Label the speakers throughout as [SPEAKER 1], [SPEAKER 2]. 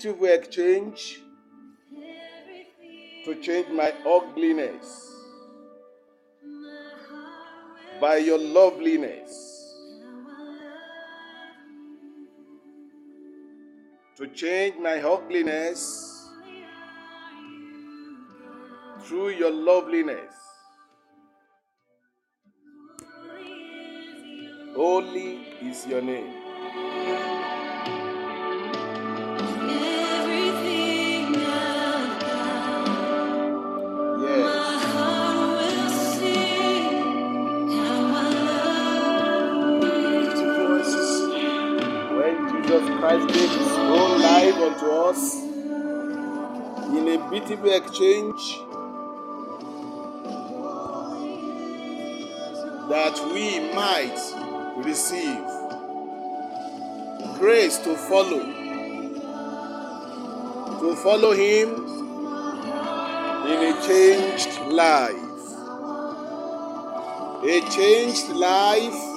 [SPEAKER 1] To exchange
[SPEAKER 2] to
[SPEAKER 1] change my ugliness by your loveliness, to change my ugliness through your loveliness. Holy is your name. Jesus Christ gave his own life unto us in a beautiful exchange that we might receive grace to follow to follow him in a changed life. A changed life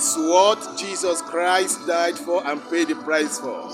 [SPEAKER 1] is what Jesus Christ died for and paid the price for.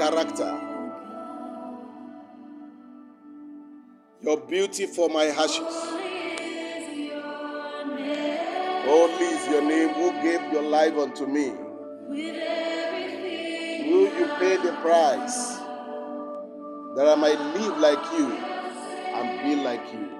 [SPEAKER 1] Character. Your beauty for my ashes. Oh, Holy is your name who gave your life unto me. Will you pay the price that I might live like you and be like you?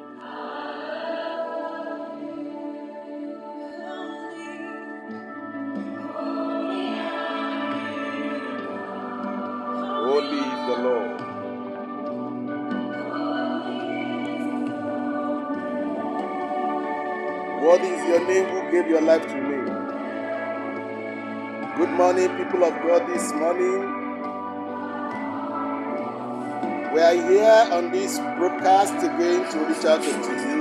[SPEAKER 1] Gave your life to me? Good morning, people of God, this morning. We are here on this broadcast again to reach out to you.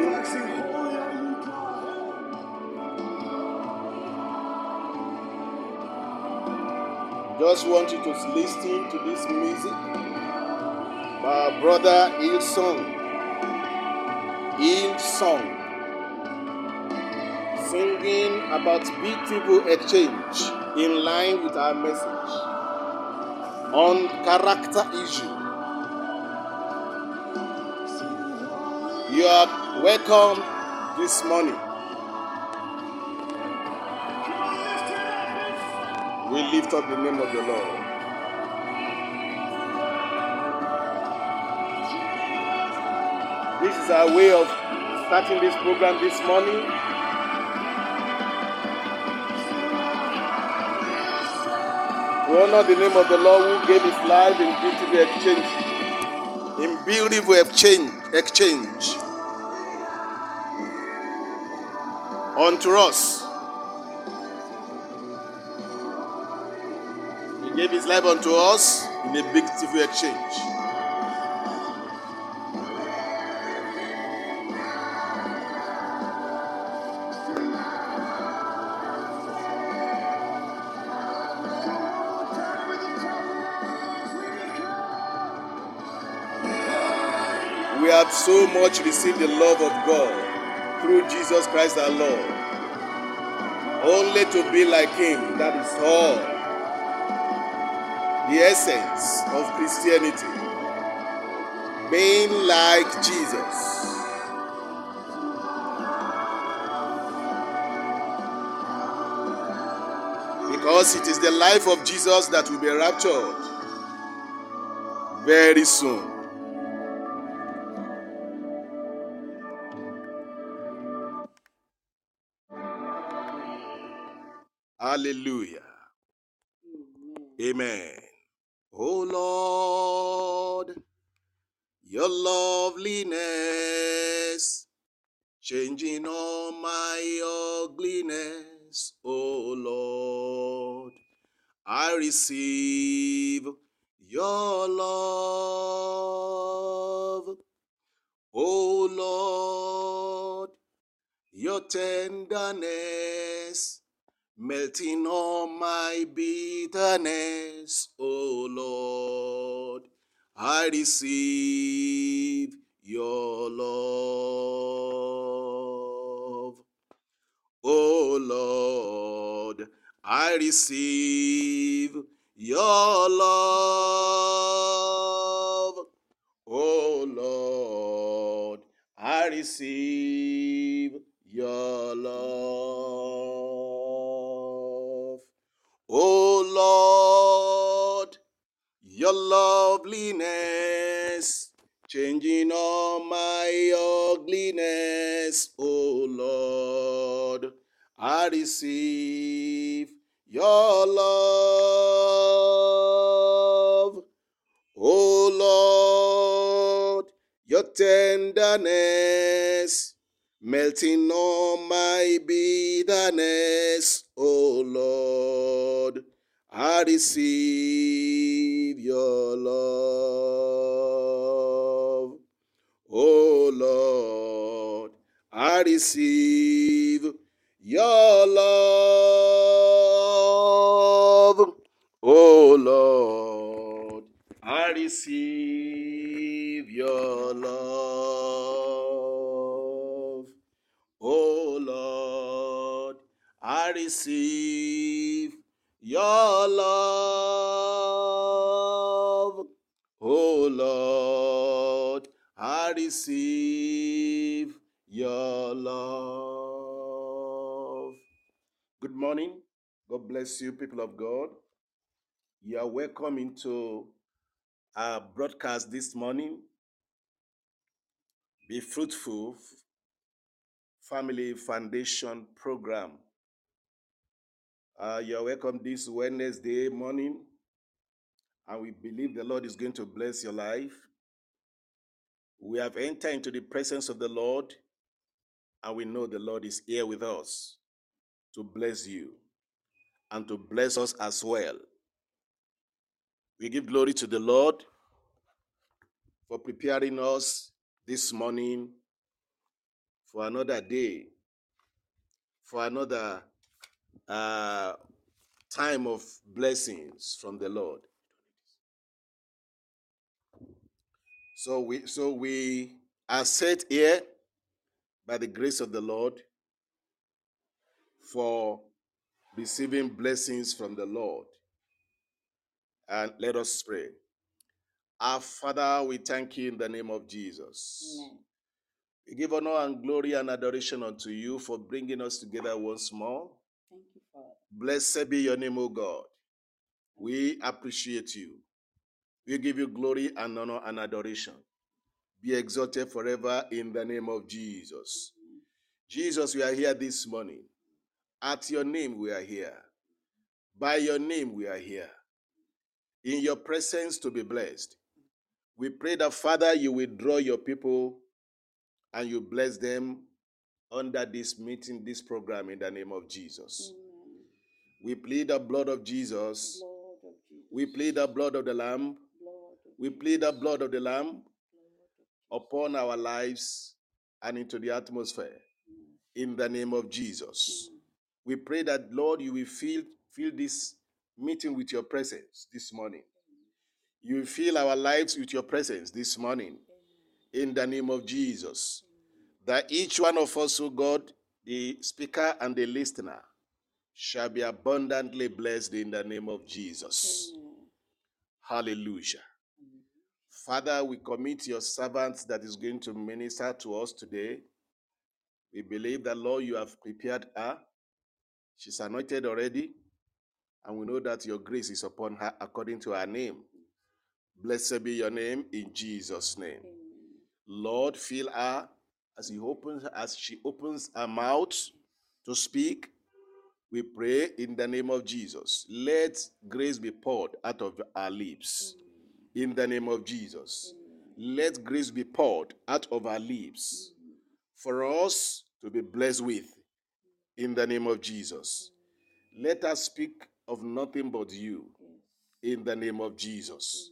[SPEAKER 1] Just want you to listen to this music by brother Hillsong. Hillsong. Singing about beautiful exchange in line with our message on character issue. You are welcome this morning. We lift up the name of the Lord. This is our way of starting this program this morning. We honor the name of the Lord who gave his life in beautiful exchange. In beautiful exchange, exchange unto us. He gave his life unto us in a beautiful exchange. Much receive the love of God through Jesus Christ our Lord. Only to be like Him, that is all. The essence of Christianity. Being like Jesus. Because it is the life of Jesus that will be raptured very soon. Hallelujah. Amen. Oh Lord, your loveliness, changing all my ugliness. Oh Lord, I receive your love. Oh Lord, your tenderness melting all my bitterness, O Lord. I receive your love. O Lord, I receive Receive your love. Good morning. God bless you, people of God. You are welcome into our broadcast this morning. Be fruitful Family Foundation program. Uh, you're welcome this Wednesday morning, and we believe the Lord is going to bless your life. We have entered into the presence of the Lord, and we know the Lord is here with us to bless you and to bless us as well. We give glory to the Lord for preparing us this morning for another day, for another uh, time of blessings from the Lord. So we so we are set here by the grace of the Lord for receiving blessings from the Lord. And let us pray. Our Father, we thank you in the name of Jesus.
[SPEAKER 3] Amen.
[SPEAKER 1] We give honor and glory and adoration unto you for bringing us together once more.
[SPEAKER 3] Thank you, Father.
[SPEAKER 1] Blessed be your name, O God. We appreciate you. We give you glory and honor and adoration. Be exalted forever in the name of Jesus. Jesus, we are here this morning. At your name, we are here. By your name, we are here. In your presence to be blessed. We pray that, Father, you will draw your people and you bless them under this meeting, this program, in the name of Jesus.
[SPEAKER 3] Amen.
[SPEAKER 1] We plead the blood of Jesus.
[SPEAKER 3] Lord of Jesus.
[SPEAKER 1] We plead the blood of the Lamb. We plead the blood of the Lamb upon our lives and into the atmosphere in the name of Jesus. We pray that, Lord, you will fill, fill this meeting with your presence this morning. You will fill our lives with your presence this morning in the name of Jesus. That each one of us, oh God, the speaker and the listener, shall be abundantly blessed in the name of Jesus. Hallelujah. Father, we commit your servant that is going to minister to us today. We believe that, Lord, you have prepared her. She's anointed already, and we know that your grace is upon her according to her name. Blessed be your name in Jesus' name.
[SPEAKER 3] Amen.
[SPEAKER 1] Lord, fill her as he opens as she opens her mouth to speak. We pray in the name of Jesus. Let grace be poured out of our lips. In the name of Jesus. Let grace be poured out of our lips for us to be blessed with. In the name of Jesus. Let us speak of nothing but you. In the name of Jesus.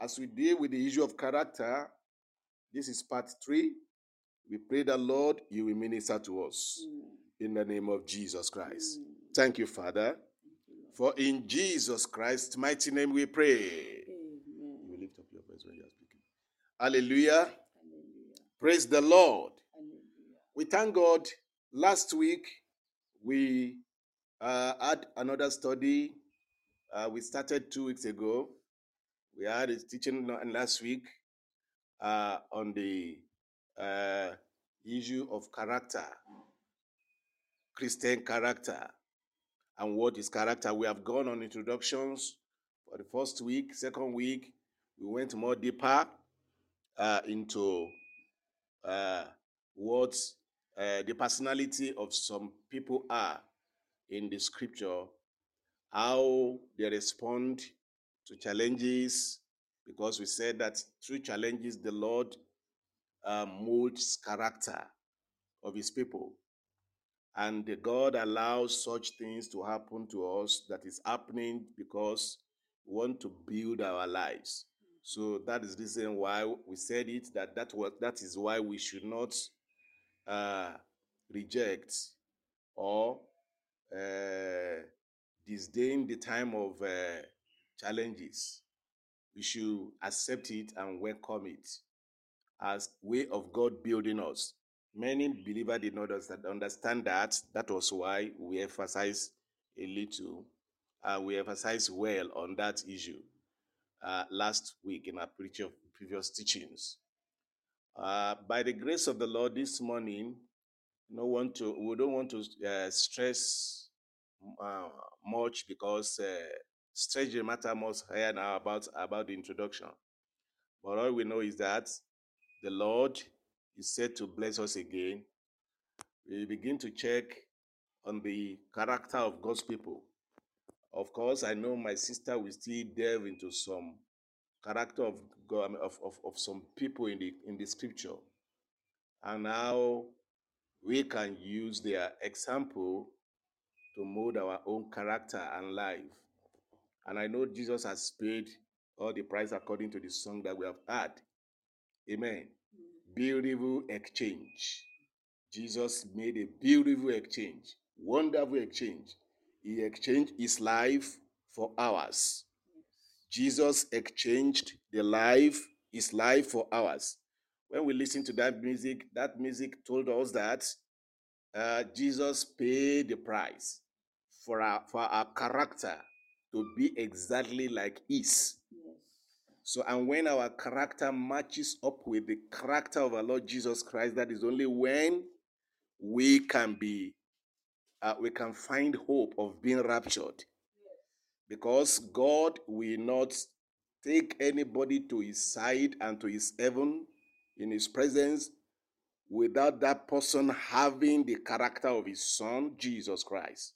[SPEAKER 1] As we deal with the issue of character, this is part three. We pray that, Lord, you will minister to us in the name of Jesus Christ. Thank you, Father. For in Jesus Christ's mighty name we pray.
[SPEAKER 3] Amen.
[SPEAKER 1] You will lift up your voice when you are speaking. Hallelujah.
[SPEAKER 3] Hallelujah.
[SPEAKER 1] Praise the Lord.
[SPEAKER 3] Hallelujah.
[SPEAKER 1] We thank God. Last week, we uh, had another study. Uh, we started two weeks ago. We had a teaching last week uh, on the uh, issue of character, Christian character, and what is character. We have gone on introductions for the first week. Second week, we went more deeper uh, into uh, what uh, the personality of some people are in the scripture, how they respond to challenges, because we said that through challenges, the Lord uh, molds character of his people. And God allows such things to happen to us that is happening because we want to build our lives. So that is the reason why we said it that that was, that is why we should not uh, reject or uh, disdain the time of uh, challenges. We should accept it and welcome it as way of God building us. Many believers did not understand- that. That was why we emphasize a little, uh, we emphasize well on that issue uh, last week in our previous teachings. Uh, by the grace of the Lord, this morning, no want to we don't want to uh, stress uh, much because uh, stress the matter most here now about about the introduction. But all we know is that the Lord is said to bless us again. We begin to check on the character of God's people. Of course, I know my sister will still delve into some character of God, of, of, of some people in the in the scripture, and how we can use their example to mold our own character and life. And I know Jesus has paid all the price according to the song that we have had. Amen. Mm. Beautiful exchange. Jesus made a beautiful exchange, wonderful exchange. He exchanged his life for ours. Jesus exchanged the life, his life for ours. When we listen to that music, that music told us that uh, Jesus paid the price for our, for our character to be exactly like his.
[SPEAKER 3] Yes.
[SPEAKER 1] So, and when our character matches up with the character of our Lord Jesus Christ, that is only when we can be, uh, we can find hope of being raptured. Because God will not take anybody to his side and to his heaven in his presence without that person having the character of his son, Jesus Christ.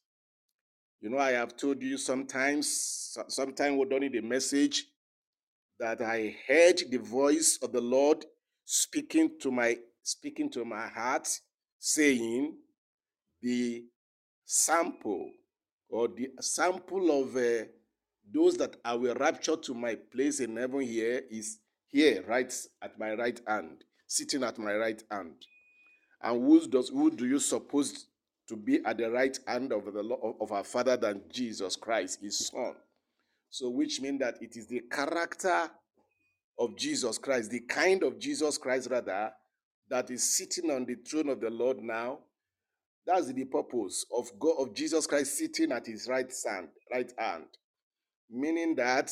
[SPEAKER 1] You know, I have told you sometimes, done in the message that I heard the voice of the Lord speaking to my speaking to my heart, saying, the sample or the sample of uh, those that I will rapture to my place in heaven here is here, right at my right hand, sitting at my right hand. And who does who do you suppose to be at the right hand of the of our Father than Jesus Christ, His Son? So, which means that it is the character of Jesus Christ, the kind of Jesus Christ rather, that is sitting on the throne of the Lord now. That's the purpose of God of Jesus Christ sitting at his right hand, right hand. Meaning that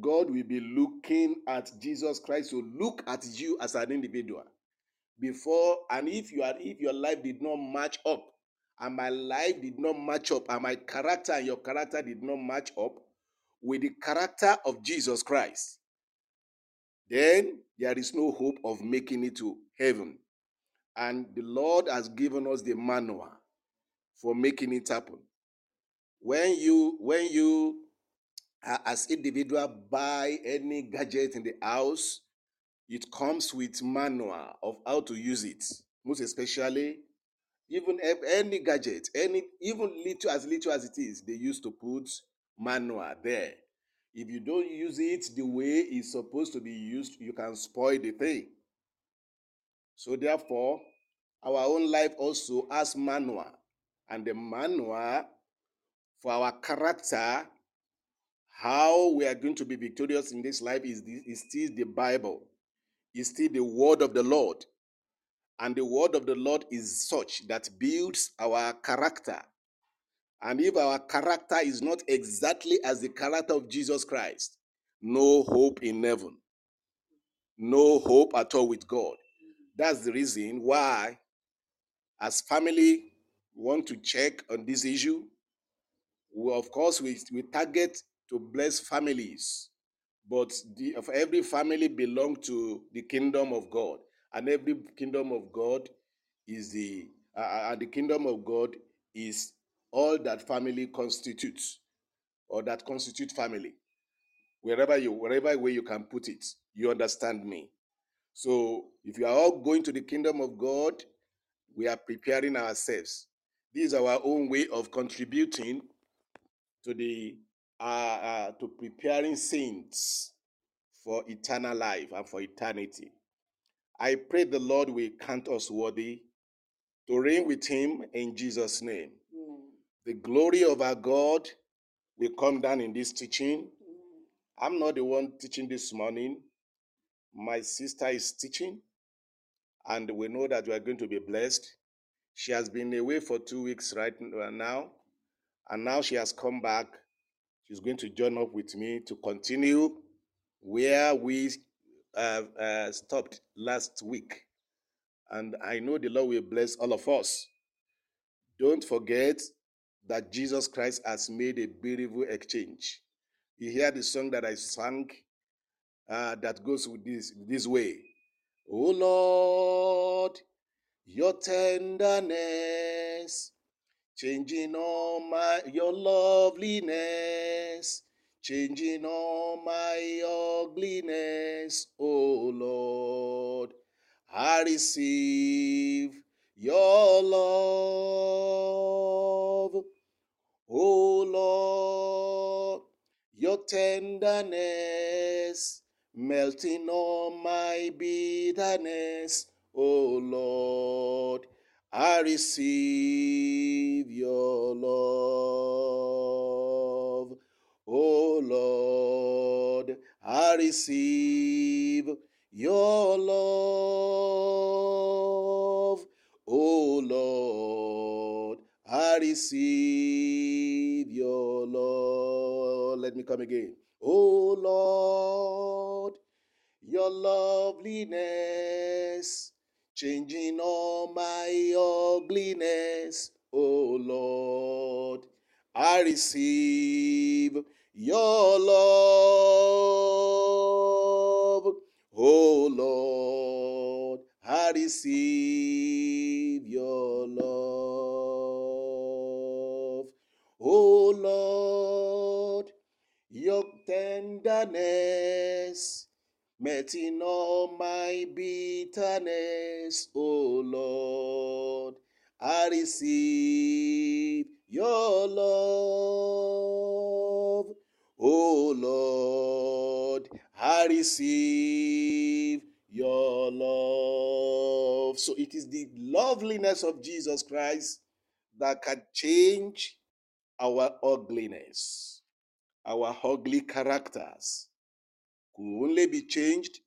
[SPEAKER 1] God will be looking at Jesus Christ to look at you as an individual before and if you are if your life did not match up and my life did not match up and my character and your character did not match up with the character of Jesus Christ then there is no hope of making it to heaven and the Lord has given us the manual for making it happen. When you when you as individual buy any gadget in the house it comes with manual of how to use it. Most especially even any gadget any even little as little as it is they used to put manual there. If you don't use it the way it's supposed to be used you can spoil the thing so therefore our own life also has manual and the manual for our character how we are going to be victorious in this life is, is still the bible is still the word of the lord. And the word of the lord is such that builds our character. And if our character is not exactly as the character of jesus christ no hope in heaven. No hope at all with god that's the reason why as family we want to check on this issue. We, of course we, we target to bless families but the, of every family belong to the kingdom of god and every kingdom of god is the uh, and the kingdom of god is all that family constitutes or that constitute family. Wherever you wherever way you can put it you understand me so if you are all going to the kingdom of god we are preparing ourselves this is our own way of contributing to the uh, uh, to preparing saints for eternal life and for eternity. I pray the Lord will count us worthy to reign with Him in Jesus' name. The glory of our God will come down in this teaching. I'm not the one teaching this morning. My sister is teaching, and we know that we are going to be blessed. She has been away for two weeks right now, and now she has come back. She's going to join up with me to continue where we uh, uh, stopped last week. And I know the Lord will bless all of us. Don't forget that Jesus Christ has made a beautiful exchange. You hear the song that I sang uh, that goes with this this way. Oh Lord, your tenderness, changing all my your loveliness, changing all my ugliness. Oh Lord, I receive your love. Oh Lord, your tenderness, melting all my bitterness. O Lord, I receive your love. O Lord, I receive your love. O Lord, I receive your love. Let me come again. O Lord, your loveliness, changing all my ugliness. O Lord, I receive your love. O Lord, I receive your love. O Lord, your tenderness, melting all my bitterness, O Lord, I receive your love. O Lord, I receive your love. So it is the loveliness of Jesus Christ that can change our ugliness, our ugly characters could only be changed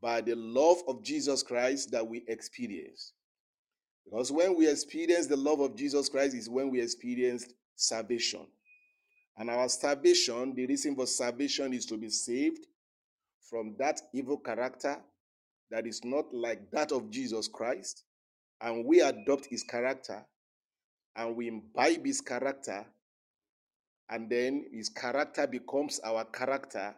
[SPEAKER 1] by the love of Jesus Christ that we experience. Because when we experience the love of Jesus Christ is when we experience salvation. And our salvation, the reason for salvation is to be saved from that evil character that is not like that of Jesus Christ. And we adopt his character and we imbibe his character, and then his character becomes our character.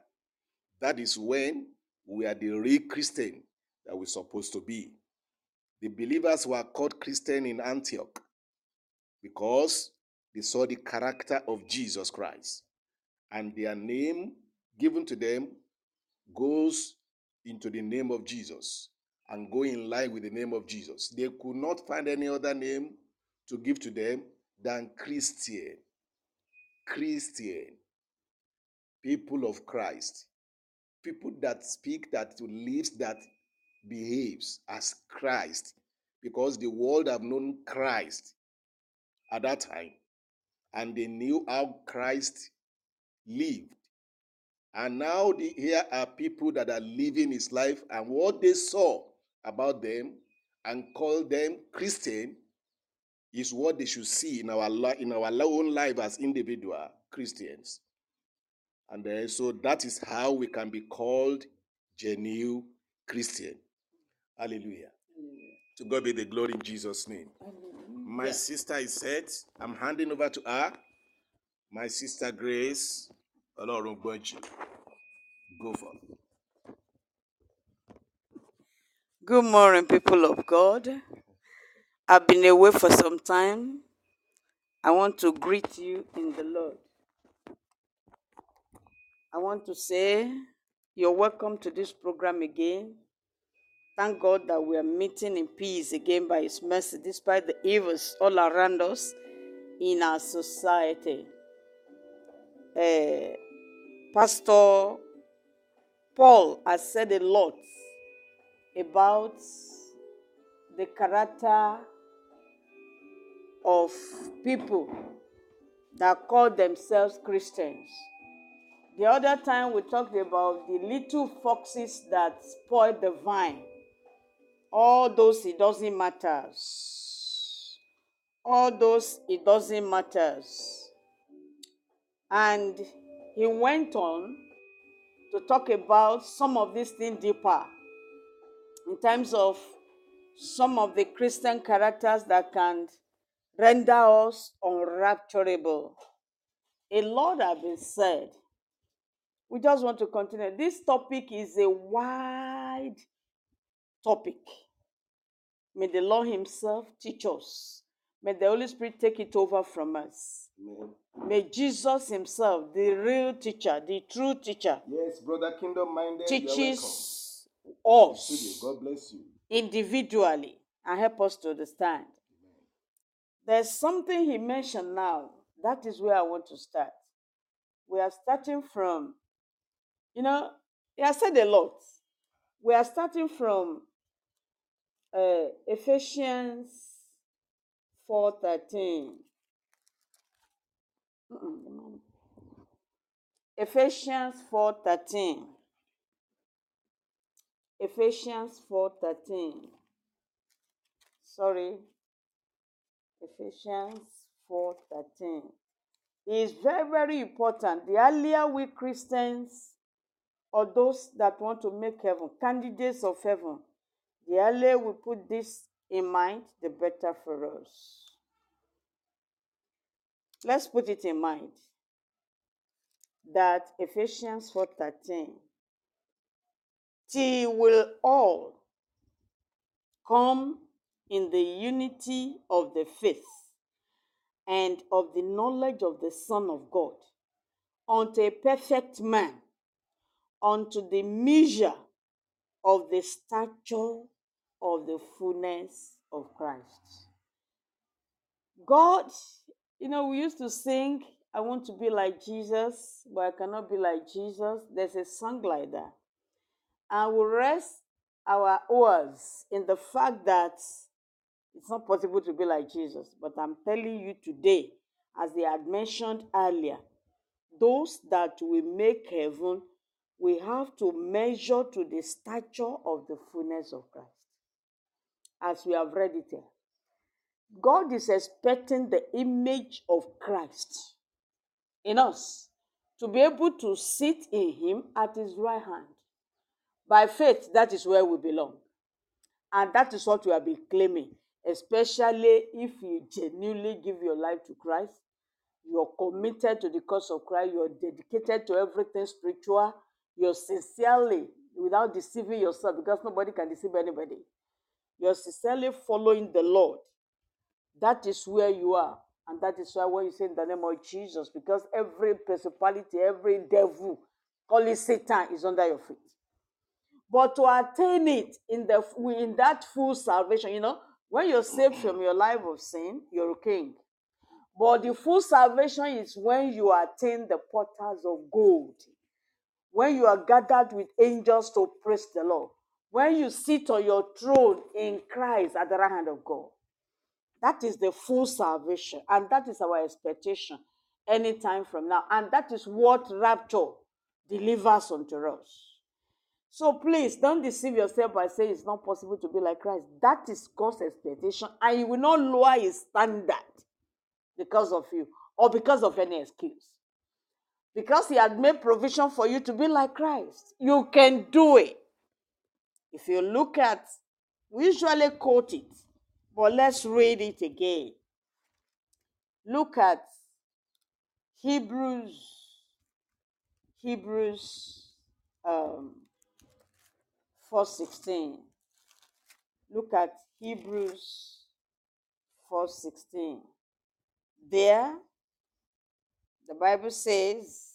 [SPEAKER 1] That is when we are the real Christian that we're supposed to be. The believers were called Christian in Antioch because they saw the character of Jesus Christ. And their name given to them goes into the name of Jesus and go in line with the name of Jesus. They could not find any other name to give to them than Christian. Christian. People of Christ. People that speak, that lives, that behaves as Christ. Because the world have known Christ at that time. And they knew how Christ lived. And now the, here are people that are living his life and what they saw about them and call them Christian is what they should see in our in our own life as individual Christians. And then so that is how we can be called genuine Christian. Hallelujah.
[SPEAKER 3] Hallelujah.
[SPEAKER 1] To God be the glory in Jesus' name. My
[SPEAKER 3] Hallelujah.
[SPEAKER 1] sister is set. I'm handing over to her. My sister Grace. Ọlọ́run gbọ́. Go for it.
[SPEAKER 3] Good morning, people of God. I've been away for some time. I want to greet you in the Lord. I want to say you're welcome to this program again. Thank God that we are meeting in peace again by His mercy, despite the evils all around us in our society. Eh, Pastor Paul has said a lot about the character of people that call themselves Christians. The other time we talked about the little foxes that spoil the vine. All those it doesn't matters. All those it doesn't matters. And he went on to talk about some of these things deeper in terms of some of the Christian characters that can render us unrapturable. A lot have been said. We just want to continue. This topic is a wide topic. May the Lord Himself teach us. May the Holy Spirit take it over from us.
[SPEAKER 1] Amen.
[SPEAKER 3] May Jesus Himself, the real teacher, the true teacher,
[SPEAKER 1] Yes, brother, kingdom minded.
[SPEAKER 3] Teaches us
[SPEAKER 1] God bless you.
[SPEAKER 3] individually and help us to understand. There's something he mentioned now. That is where I want to start. We are starting from, you know, he has said a lot. We are starting from uh, Ephesians 4.13. Mm-mm. Ephesians 4.13. Ephesians 4.13. Sorry. Ephesians 4.13. It is very, very important. The earlier we Christians or those that want to make heaven, candidates of heaven, the earlier we put this in mind, the better for us. Let's put it in mind that Ephesians 4:13 till will all come in the unity of the faith and of the knowledge of the Son of God unto a perfect man, unto the measure of the stature of the fullness of Christ. God, you know, we used to sing, I want to be like Jesus, but I cannot be like Jesus. There's a song like that. And we rest our oars in the fact that it's not possible to be like Jesus. But I'm telling you today, as they had mentioned earlier, those that will make heaven, we have to measure to the stature of the fullness of Christ. As we have read it here. God is expecting the image of Christ in us to be able to sit in Him at His right hand. By faith, that is where we belong. And that is what we have been claiming, especially if you genuinely give your life to Christ. You're committed to the cause of Christ. You're dedicated to everything spiritual. You're sincerely, without deceiving yourself, because nobody can deceive anybody. You're sincerely following the Lord. That is where you are. And that is why when you say in the name of Jesus, because every principality, every devil, call it Satan, is under your feet. But to attain it in the in that full salvation, you know, when you're saved from your life of sin, you're a king. But the full salvation is when you attain the portals of gold, when you are gathered with angels to praise the Lord, when you sit on your throne in Christ at the right hand of God. That is the full salvation, and that is our expectation anytime from now. And that is what rapture delivers unto us. So please don't deceive yourself by saying it's not possible to be like Christ. That is God's expectation, and He will not lower His standard because of you or because of any excuse. Because He had made provision for you to be like Christ. You can do it. If you look at, we usually quote it, but let's read it again. Look at Hebrews, Hebrews um, 4.16. Look at Hebrews 4.16. There, the Bible says,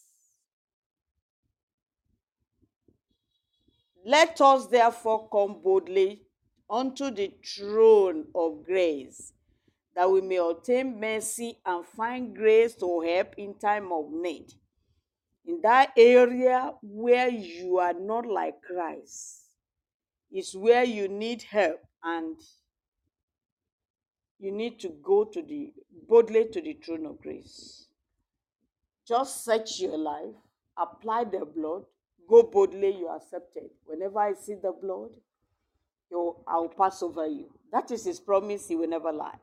[SPEAKER 3] Let us therefore come boldly unto the throne of grace, that we may obtain mercy and find grace to help in time of need. In that area where you are not like Christ, is where you need help and you need to go to the boldly to the throne of grace. Just search your life, apply the blood, go boldly, you are accepted. Whenever I see the blood, I'll pass over you. That is his promise, he will never lie.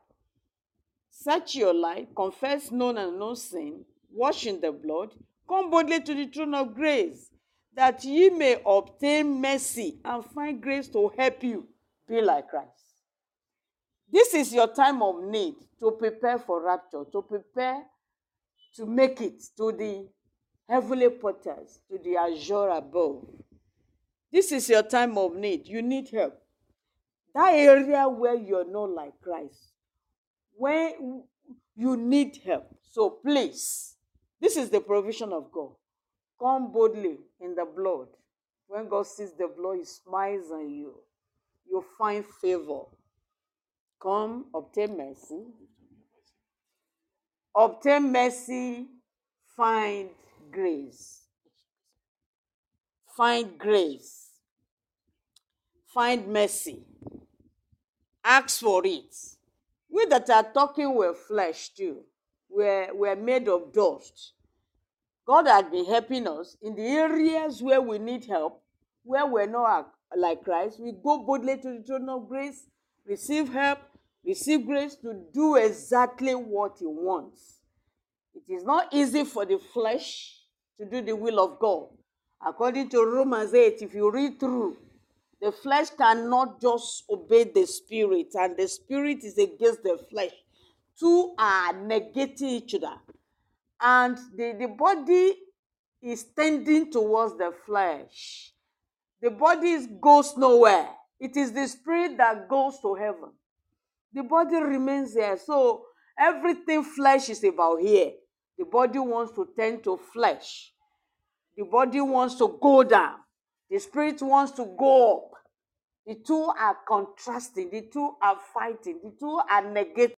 [SPEAKER 3] Search your life, confess known and unknown sin, wash in the blood, come boldly to the throne of grace, that ye may obtain mercy and find grace to help you be like Christ. This is your time of need to prepare for rapture, to prepare to make it to the heavenly portals, to the azure above. This is your time of need. You need help. That area where you're not like Christ, where you need help. So please, this is the provision of God. Come boldly in the blood. When God sees the blood, He smiles on you. You find favor. Come, obtain mercy. Obtain mercy, find grace. Find grace. Find mercy. Ask for it. We that are talking were flesh too. We're, we're made of dust. God has been helping us in the areas where we need help, where we're not like Christ. We go boldly to the throne of grace, receive help, receive grace to do exactly what He wants. It is not easy for the flesh to do the will of God. According to Romans 8, if you read through, the flesh cannot just obey the spirit, and the spirit is against the flesh. Two are negating each other and the, the body is tending towards the flesh. The body goes nowhere. It is the spirit that goes to heaven. The body remains there. So everything flesh is about here. The body wants to tend to flesh. The body wants to go down. The spirit wants to go up. The two are contrasting. The two are fighting. The two are negating.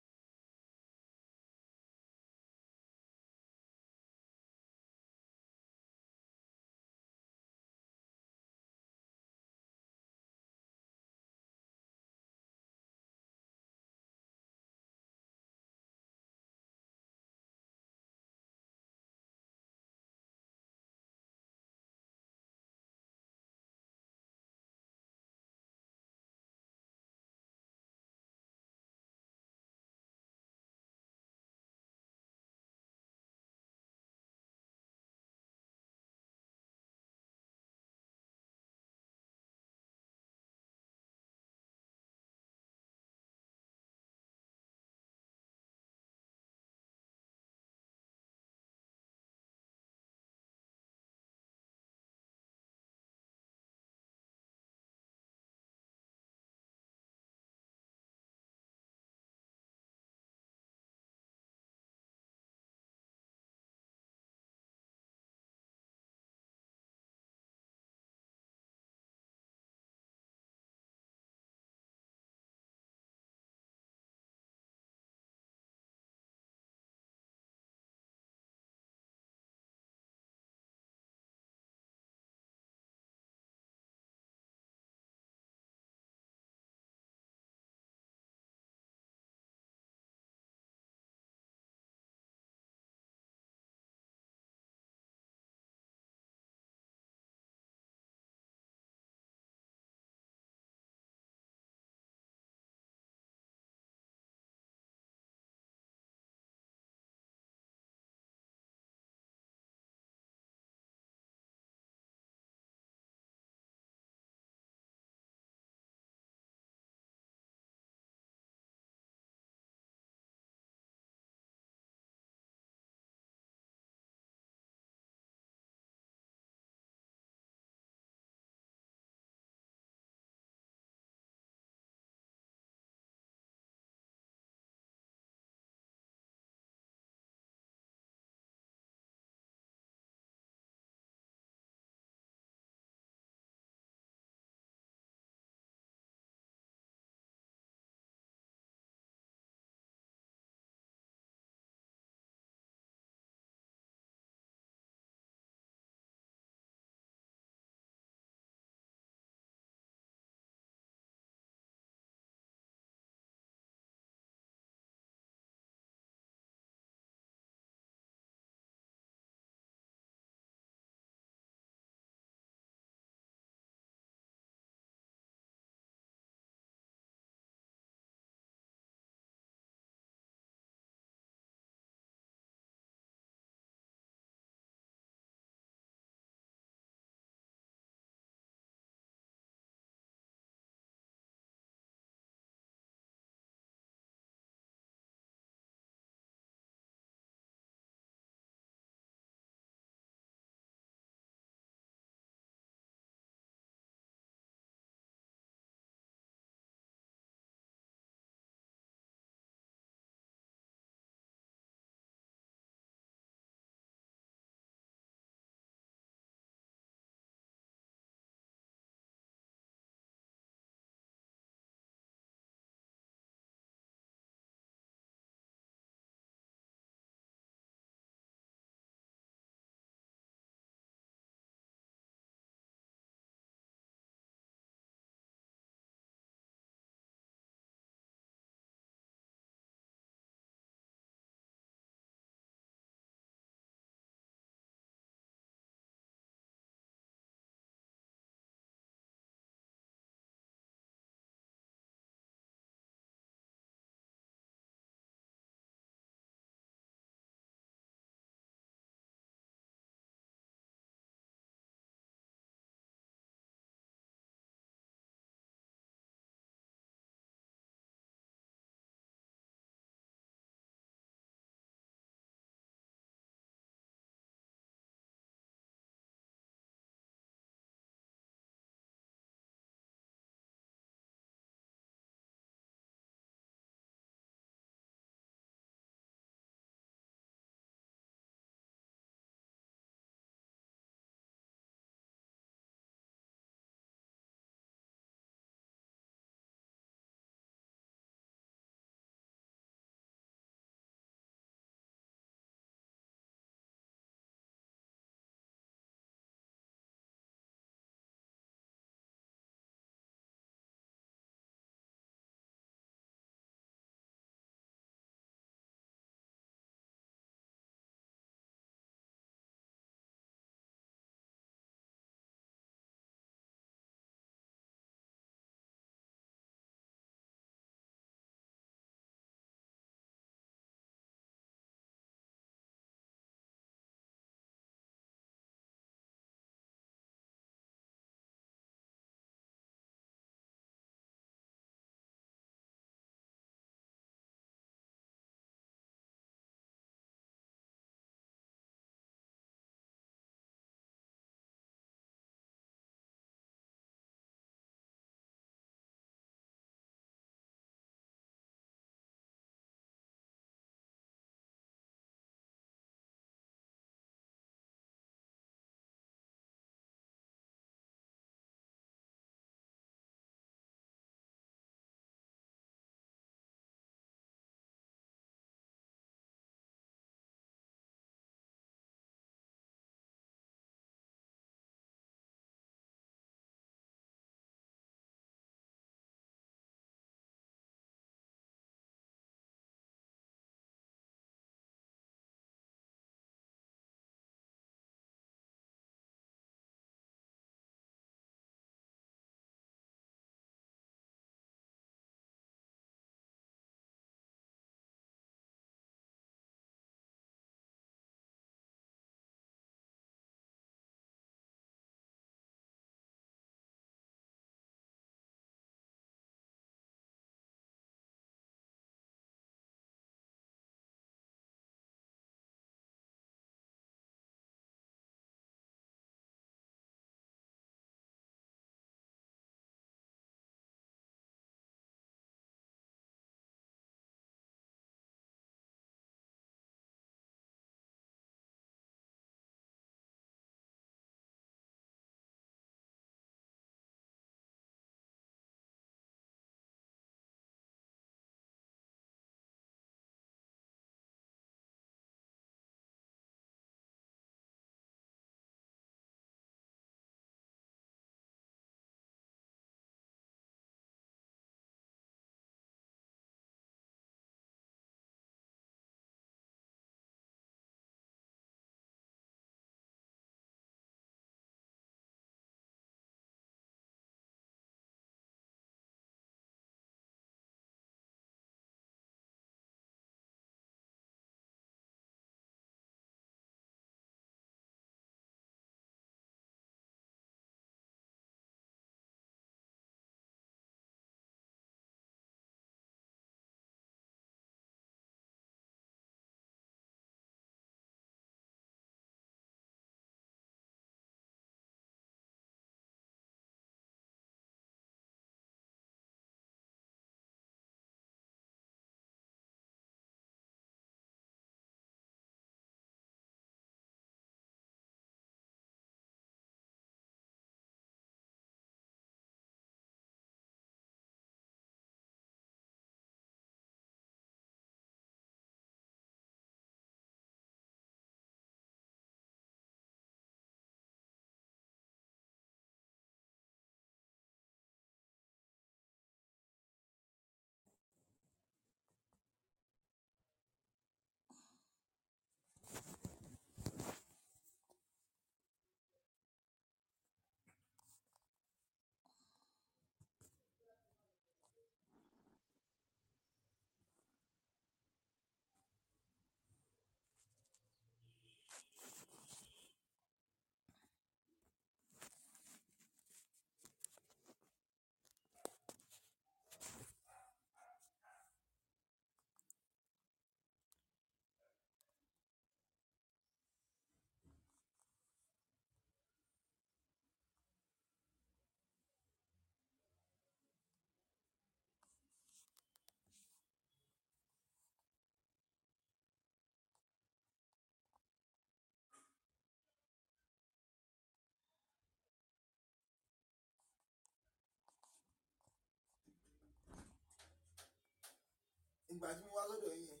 [SPEAKER 4] Ìgbà tí mo wá lọ́dọ̀ yín yẹn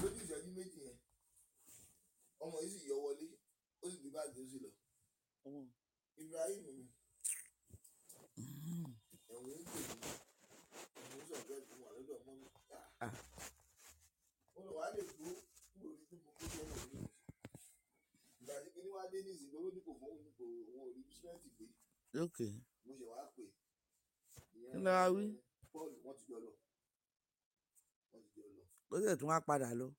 [SPEAKER 4] lójú ìṣẹ́jú méjì yẹn ọmọ yìí sì yọ wọlé ó sì gbé báàgì ó sì lọ. Ibrahim ni. Ẹ̀wọ̀n ń pè mí. Ẹ̀wọ̀n ń sọ̀rọ̀ ẹ̀kún wà lọ́dọ̀ ọmọ mi.
[SPEAKER 5] Ah.
[SPEAKER 4] lọ wá lè gbó níbo ni tí mo kó jẹ́ ọmọ mi ìgbà tí kíní wá dé ní ìsìn lówó ní kò fún òun kò òun ò rí bísímẹ́ǹtì gbé mo ṣe wá pè
[SPEAKER 5] Kí ló wá wí?
[SPEAKER 4] Paul wọ́n ti jọ lọ 这是
[SPEAKER 5] 怎么过来的喽？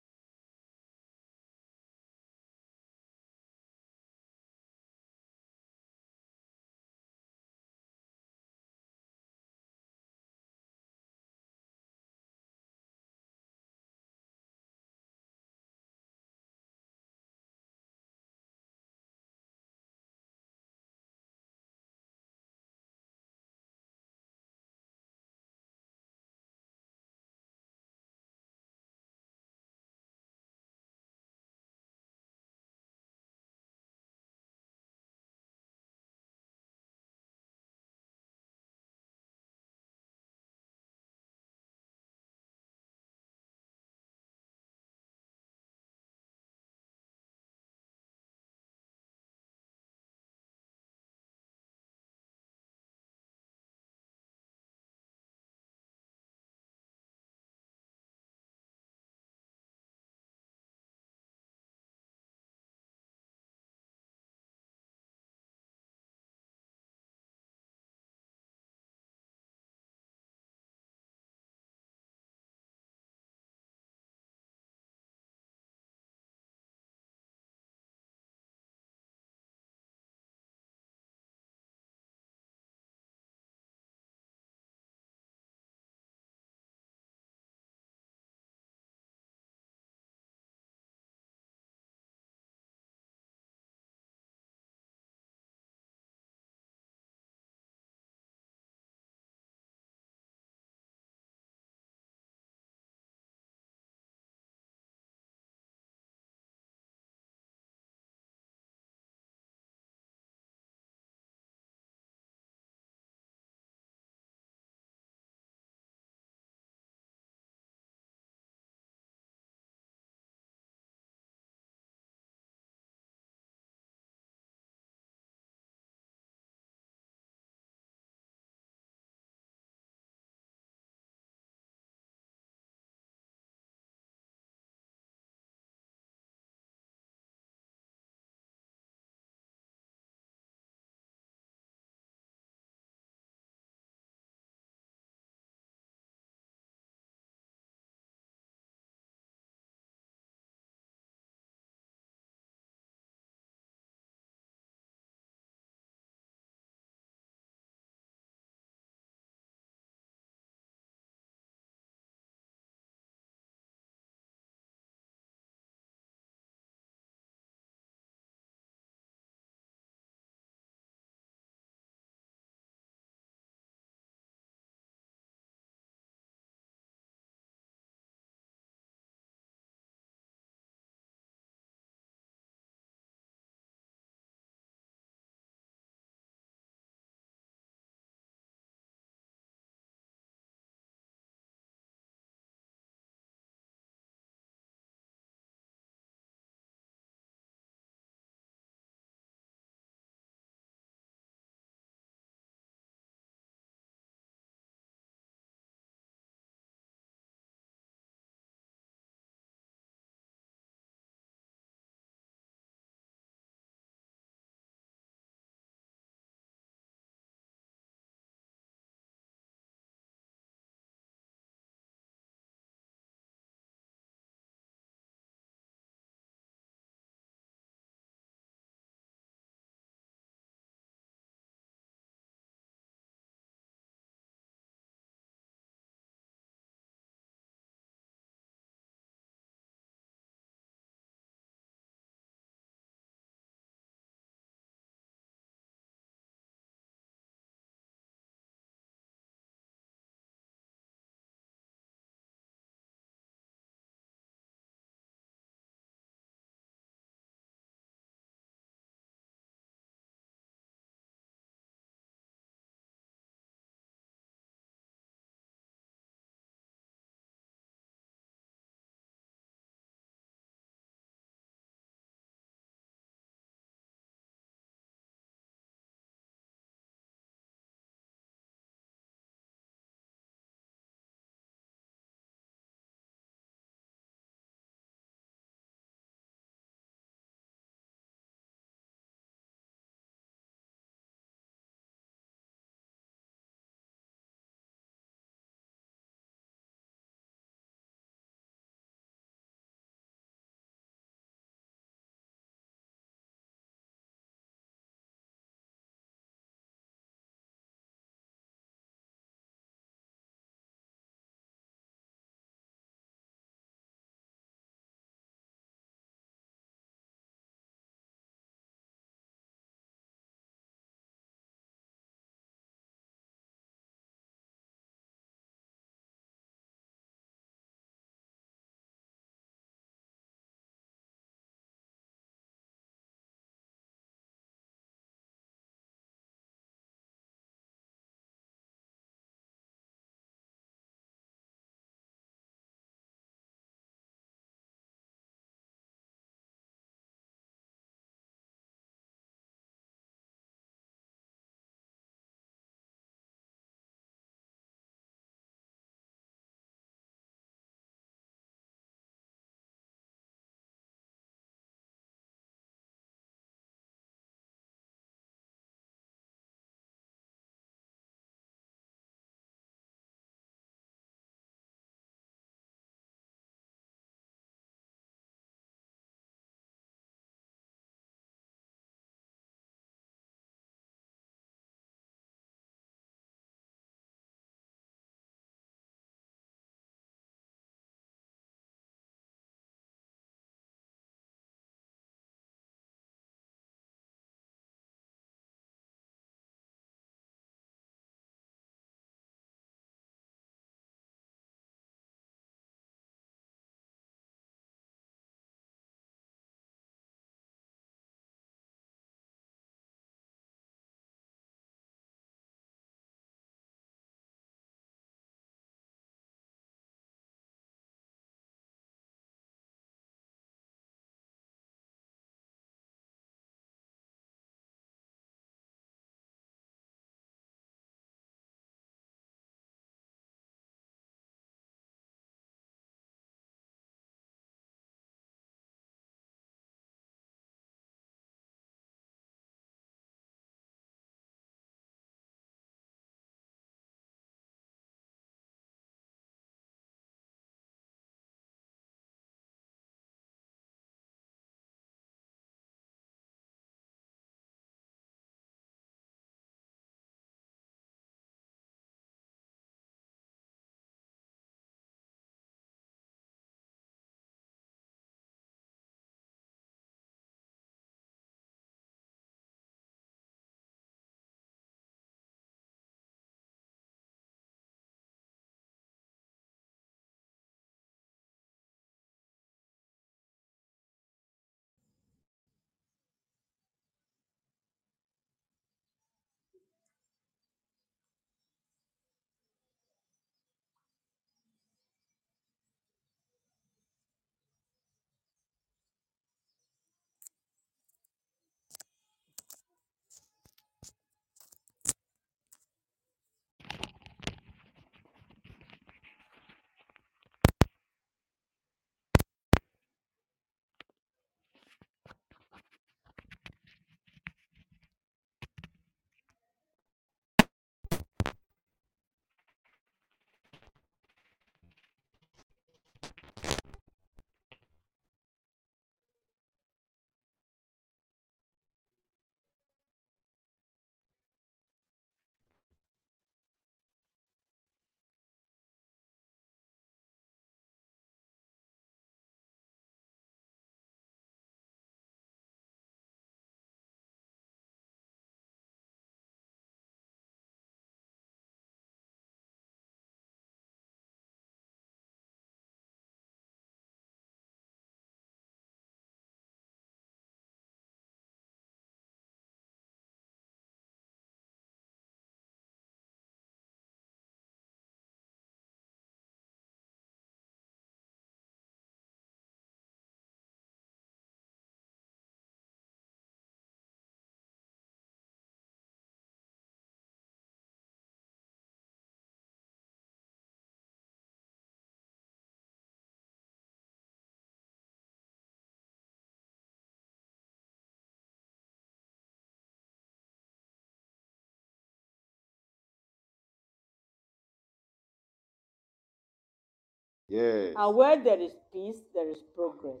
[SPEAKER 1] Yes.
[SPEAKER 3] And where there is peace, there is progress.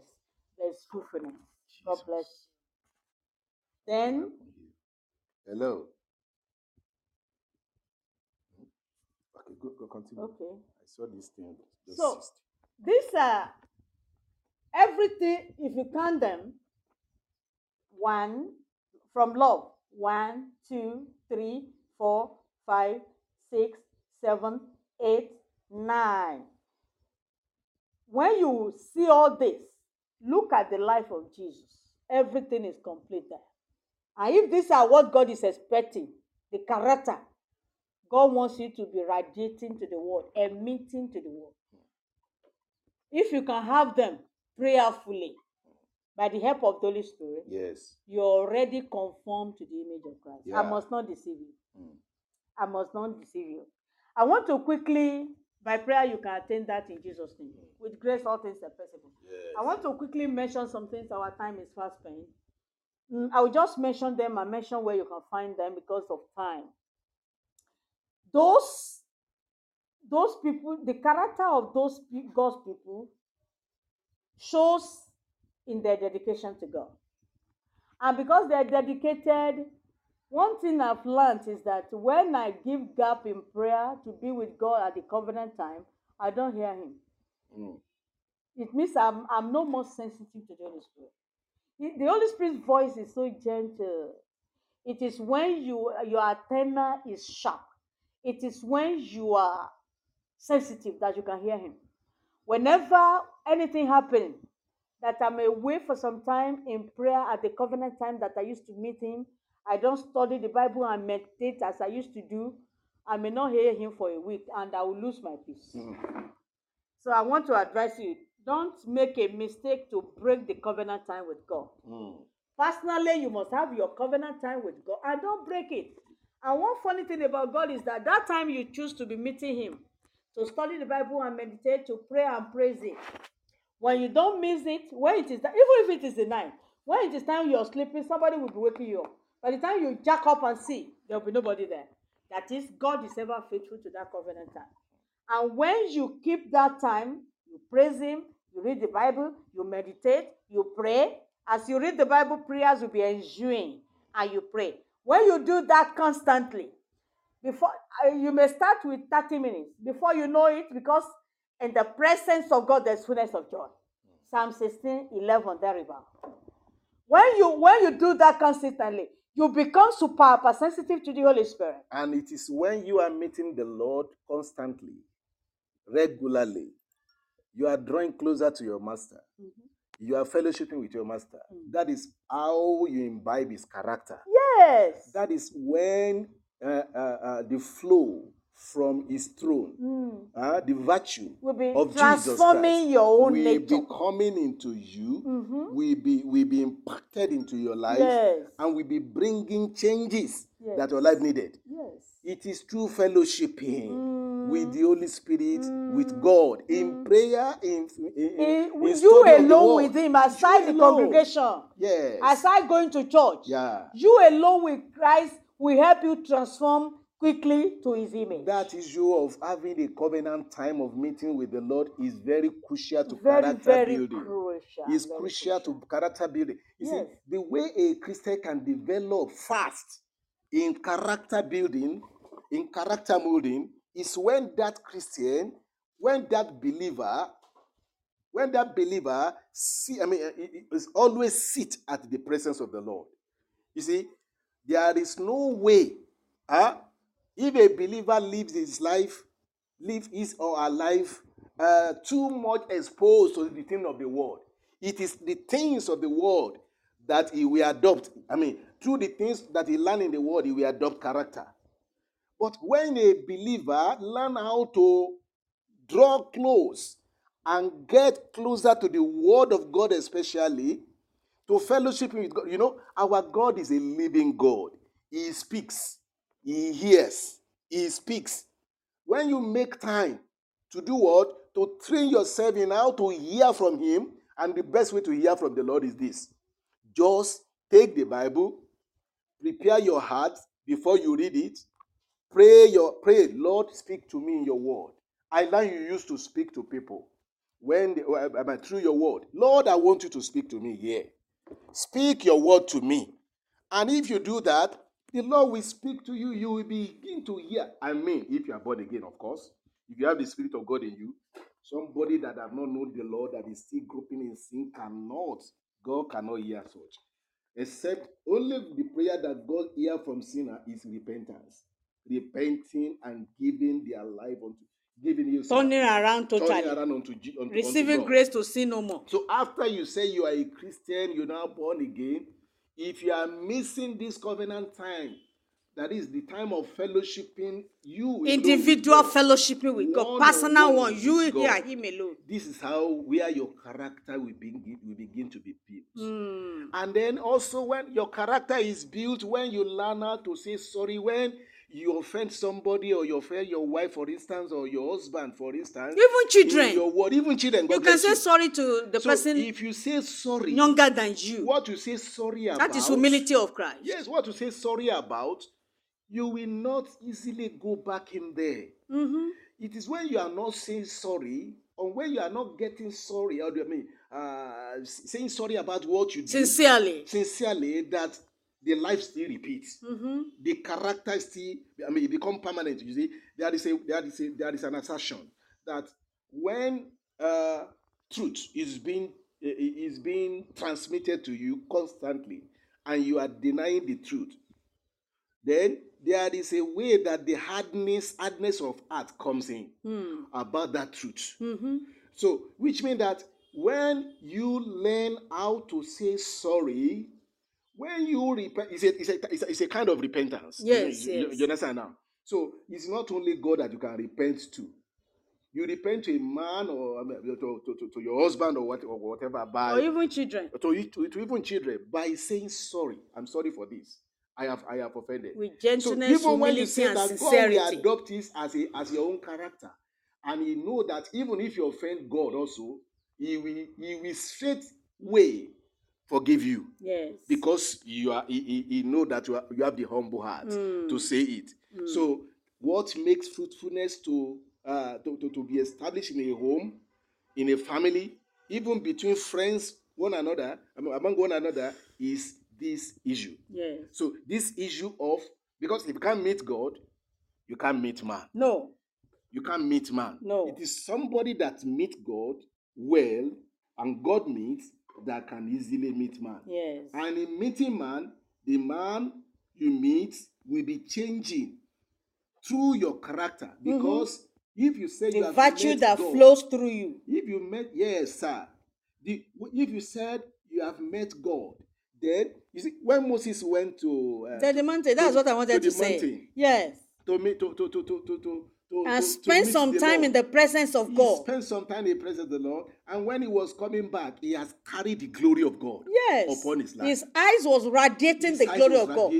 [SPEAKER 3] There is fruitfulness. God bless you. Then,
[SPEAKER 1] Hello. Okay, go, go continue.
[SPEAKER 3] okay.
[SPEAKER 1] I saw this thing. just
[SPEAKER 3] So-
[SPEAKER 1] ceased.
[SPEAKER 3] These are everything, if you count them, one from love, one, two, three, four, five, six, seven, eight, nine. When you see all this, look at the life of Jesus. Everything is complete there. And if these are what God is expecting, the character, God wants you to be radiating to the world, emitting to the world. If you can have them prayerfully by the help of the Holy Spirit,
[SPEAKER 1] Yes.
[SPEAKER 3] you're already conformed to the image of Christ. I
[SPEAKER 1] Yeah.
[SPEAKER 3] must not deceive you.
[SPEAKER 1] Mm.
[SPEAKER 3] I must not deceive you. I want to quickly, by prayer, you can attain that in Jesus' name. With grace, all things are possible.
[SPEAKER 1] Yes.
[SPEAKER 3] I want to quickly mention some things. Our time is fast spent. Mm, I will just mention them and mention where you can find them because of time. Those, those people, the character of those God's people shows in their dedication to God. And because they're dedicated, one thing I've learned is that when I give gap in prayer to be with God at the covenant time, I don't hear Him.
[SPEAKER 1] Mm.
[SPEAKER 3] It means I'm, I'm no more sensitive to the Holy Spirit. The- Holy Spirit's voice is so gentle. It is when you your antenna is sharp. It is when you are sensitive that you can hear Him. Whenever anything happening, that I'm away for some time in prayer at the covenant time that I used to meet Him, I don't study the Bible and meditate as I used to do. I may not hear Him for a week, and I will lose my peace.
[SPEAKER 1] Mm.
[SPEAKER 3] So I want to advise you don't make a mistake to break the covenant time with God.
[SPEAKER 1] Mm.
[SPEAKER 3] Personally, you must have your covenant time with God and don't break it. And one funny thing about God is that that time you choose to be meeting Him, to study the Bible and meditate, to pray and praise Him. When you don't miss it, when it is even if it is the night, when it is time you're sleeping, somebody will be waking you up. By the time you jack up and see, there will be nobody there. That is, God is ever faithful to that covenant time. And when you keep that time, you praise Him, you read the Bible, you meditate, you pray. As you read the Bible, prayers will be ensuing, and you pray. When you do that constantly, before uh, you may start with 30 minutes before you know it, because in the presence of God there's fullness of joy. Psalm 16, 11, thereabout. When you when you do that consistently, you become super hypersensitive to the Holy Spirit.
[SPEAKER 1] And it is when you are meeting the Lord constantly, regularly, you are drawing closer to your master. You are fellowshipping with your master. That is how you imbibe his character.
[SPEAKER 3] Yes.
[SPEAKER 1] That is when uh, uh, uh, the flow from his throne,
[SPEAKER 3] Mm.
[SPEAKER 1] uh, the virtue
[SPEAKER 3] will be
[SPEAKER 1] of Jesus
[SPEAKER 3] transforming
[SPEAKER 1] Christ
[SPEAKER 3] your own
[SPEAKER 1] will
[SPEAKER 3] nature.
[SPEAKER 1] be coming into you,
[SPEAKER 3] Mhm.
[SPEAKER 1] will be will be impacted into your life,
[SPEAKER 3] Yes.
[SPEAKER 1] and will be bringing changes
[SPEAKER 3] Yes.
[SPEAKER 1] that your life needed.
[SPEAKER 3] Yes.
[SPEAKER 1] It is true fellowshipping
[SPEAKER 3] Mm.
[SPEAKER 1] with the Holy Spirit, with God, in prayer, in, in, in, in
[SPEAKER 3] you
[SPEAKER 1] study
[SPEAKER 3] alone with him aside
[SPEAKER 1] You
[SPEAKER 3] the
[SPEAKER 1] alone.
[SPEAKER 3] congregation
[SPEAKER 1] Yes.
[SPEAKER 3] aside going to church
[SPEAKER 1] yeah.
[SPEAKER 3] you alone with christ will help you transform quickly to his image
[SPEAKER 1] That issue of having a covenant time of meeting with the Lord is very crucial to
[SPEAKER 3] very
[SPEAKER 1] character
[SPEAKER 3] very
[SPEAKER 1] building.
[SPEAKER 3] crucial
[SPEAKER 1] It's
[SPEAKER 3] very
[SPEAKER 1] crucial to character building. You
[SPEAKER 3] Yes.
[SPEAKER 1] see, the way a Christian can develop fast in character building, in character molding, is when that Christian, when that believer, when that believer see, I mean, uh, it- it is always sit at the presence of the Lord. You see, there is no way, huh? If a believer lives his life, live his or her life uh, too much exposed to the things of the world, it is the things of the world that he will adopt. I mean, through the things that he learn in the world, he will adopt character. But when a believer learn how to draw close and get closer to the word of God, especially to fellowship with God, you know, our God is a living God. He speaks, He hears, He speaks. When you make time to do what? To train yourself in how to hear from Him, and the best way to hear from the Lord is this just take the Bible, prepare your heart before you read it, pray your pray lord speak to me in your word i learn you used to speak to people when the, uh, uh, through your word, Lord, I want you to speak to me here. Speak your word to me. And if you do that, the Lord will speak to you. You will begin to hear. I mean, if you are born again, of course. If you have the Spirit of God in you, somebody that have not known the Lord that is still groping in sin cannot. God cannot hear such. Except only the prayer that God hears from sinner is repentance. Repenting and giving their life unto giving you
[SPEAKER 3] Turning around
[SPEAKER 1] turning
[SPEAKER 3] totally.
[SPEAKER 1] around unto, unto, unto
[SPEAKER 3] Receiving
[SPEAKER 1] God.
[SPEAKER 3] grace to sin no more.
[SPEAKER 1] So after you say you are a Christian, you're now born again. If you are missing this covenant time, that is the time of fellowshipping, you
[SPEAKER 3] Individual fellowshipping with God.
[SPEAKER 1] One-on-one
[SPEAKER 3] Personal one. You
[SPEAKER 1] God.
[SPEAKER 3] hear him alone.
[SPEAKER 1] This is how where your character will begin, will begin to be built.
[SPEAKER 3] Hmm.
[SPEAKER 1] And then also when your character is built, when you learn how to say sorry, when you offend somebody or you offend your wife, for instance, or your husband, for instance,
[SPEAKER 3] Even children.
[SPEAKER 1] in your word, even children,
[SPEAKER 3] You
[SPEAKER 1] God
[SPEAKER 3] can say
[SPEAKER 1] you.
[SPEAKER 3] sorry to the
[SPEAKER 1] So
[SPEAKER 3] person
[SPEAKER 1] if you say sorry,
[SPEAKER 3] younger than you.
[SPEAKER 1] what you say sorry about,
[SPEAKER 3] That is humility of Christ.
[SPEAKER 1] Yes, what you say sorry about, you will not easily go back in there.
[SPEAKER 3] Mhm.
[SPEAKER 1] It is when you are not saying sorry, or when you are not getting sorry, or do you mean uh, saying sorry about what you did
[SPEAKER 3] Sincerely.
[SPEAKER 1] sincerely, that the life still repeats.
[SPEAKER 3] Mhm.
[SPEAKER 1] The character still, I mean, it become permanent. You see, there is a there is a there is an assertion that when uh, truth is being is being transmitted to you constantly, and you are denying the truth, then there is a way that the hardness hardness of heart comes in
[SPEAKER 3] Hmm.
[SPEAKER 1] about that truth.
[SPEAKER 3] Mhm.
[SPEAKER 1] So, which means that when you learn how to say sorry, when you repent, it's a, it's a, it's a, it's a kind of repentance. You
[SPEAKER 3] Yes,
[SPEAKER 1] you, you-
[SPEAKER 3] yes.
[SPEAKER 1] you understand now? So, it's not only God that you can repent to. You repent to a man or to, to, to, your husband or, what, or whatever by
[SPEAKER 3] Or even children.
[SPEAKER 1] to, to, to even children by saying sorry. I'm sorry for this. I have I have offended.
[SPEAKER 3] With
[SPEAKER 1] So
[SPEAKER 3] gentleness,
[SPEAKER 1] even when you say that God will adopt this as a as your own character, and He know that even if you offend God, also He will He will straight way forgive you
[SPEAKER 3] Yes.
[SPEAKER 1] because you are He, he, he know that you, are, you have the humble heart to say it. So what makes fruitfulness to, uh, to, to to be established in a home, in a family, even between friends, one another, among one another, is this issue.
[SPEAKER 3] Yes.
[SPEAKER 1] So this issue of because if you can't meet God, you can't meet man.
[SPEAKER 3] No.
[SPEAKER 1] You can't meet man.
[SPEAKER 3] No.
[SPEAKER 1] It is somebody that meet God well and God meets that can easily meet man.
[SPEAKER 3] Yes.
[SPEAKER 1] And in meeting man, the man you meet will be changing through your character. Because if you say you
[SPEAKER 3] Mm-hmm. The
[SPEAKER 1] have
[SPEAKER 3] virtue that
[SPEAKER 1] God,
[SPEAKER 3] flows through you.
[SPEAKER 1] if you met, yes, sir. The, if you said you have met God, then you see when Moses went to uh,
[SPEAKER 3] the mountain. That's
[SPEAKER 1] to-
[SPEAKER 3] what I wanted
[SPEAKER 1] to
[SPEAKER 3] to, say.
[SPEAKER 1] mountain.
[SPEAKER 3] Yes.
[SPEAKER 1] to meet to to to to to to to,
[SPEAKER 3] And
[SPEAKER 1] to-
[SPEAKER 3] spend some time
[SPEAKER 1] Lord.
[SPEAKER 3] in the presence of
[SPEAKER 1] He
[SPEAKER 3] God.
[SPEAKER 1] spent some time in the presence of the Lord, and when he was coming back, he has carried the glory of God
[SPEAKER 3] Yes.
[SPEAKER 1] upon his life.
[SPEAKER 3] His eyes was radiating
[SPEAKER 1] His
[SPEAKER 3] the glory of God.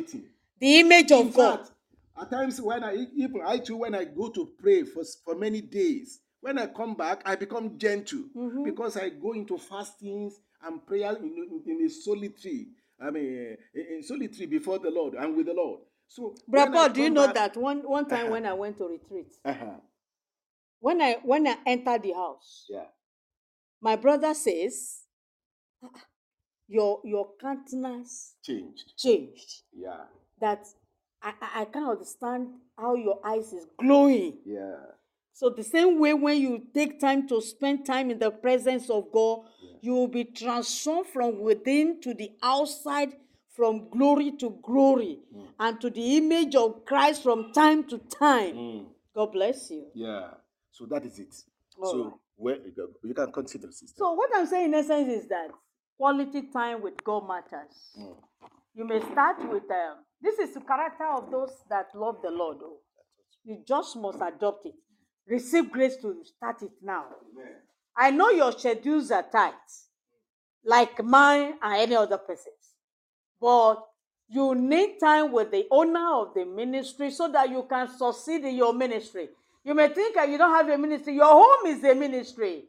[SPEAKER 3] The image
[SPEAKER 1] In
[SPEAKER 3] of God.
[SPEAKER 1] fact, at times when I even I too when I go to pray for for many days, when I come back, I become gentle
[SPEAKER 3] Mm-hmm.
[SPEAKER 1] because I go into fastings and prayer in, in, in a solitary. I mean, in, in solitary before the Lord and with the Lord. So,
[SPEAKER 3] Brother Paul, do you know
[SPEAKER 1] back-
[SPEAKER 3] that one, one time
[SPEAKER 1] Uh-huh.
[SPEAKER 3] when I went to retreat,
[SPEAKER 1] Uh-huh.
[SPEAKER 3] when I when I entered the house,
[SPEAKER 1] Yeah.
[SPEAKER 3] my brother says, "Ah, Your your countenance
[SPEAKER 1] Changed.
[SPEAKER 3] changed.
[SPEAKER 1] Yeah.
[SPEAKER 3] That I, I, I can't understand how your eyes is glowing.
[SPEAKER 1] Yeah.
[SPEAKER 3] So the same way when you take time to spend time in the presence of God, you will be transformed from within to the outside, from glory to glory,
[SPEAKER 1] Mm.
[SPEAKER 3] and to the image of Christ from time to time.
[SPEAKER 1] Mm.
[SPEAKER 3] God bless you.
[SPEAKER 1] Yeah. So that is it.
[SPEAKER 3] All
[SPEAKER 1] so
[SPEAKER 3] right.
[SPEAKER 1] where you can consider sister.
[SPEAKER 3] So what I'm saying in essence is that quality time with God matters.
[SPEAKER 1] Mm.
[SPEAKER 3] You may start with um, this is the character of those that love the Lord. Oh. You just must adopt it. Receive grace to start it now. I know your schedules are tight, like mine and any other person's, but you need time with the owner of the ministry so that you can succeed in your ministry. You may think that you don't have a ministry. Your home is a ministry.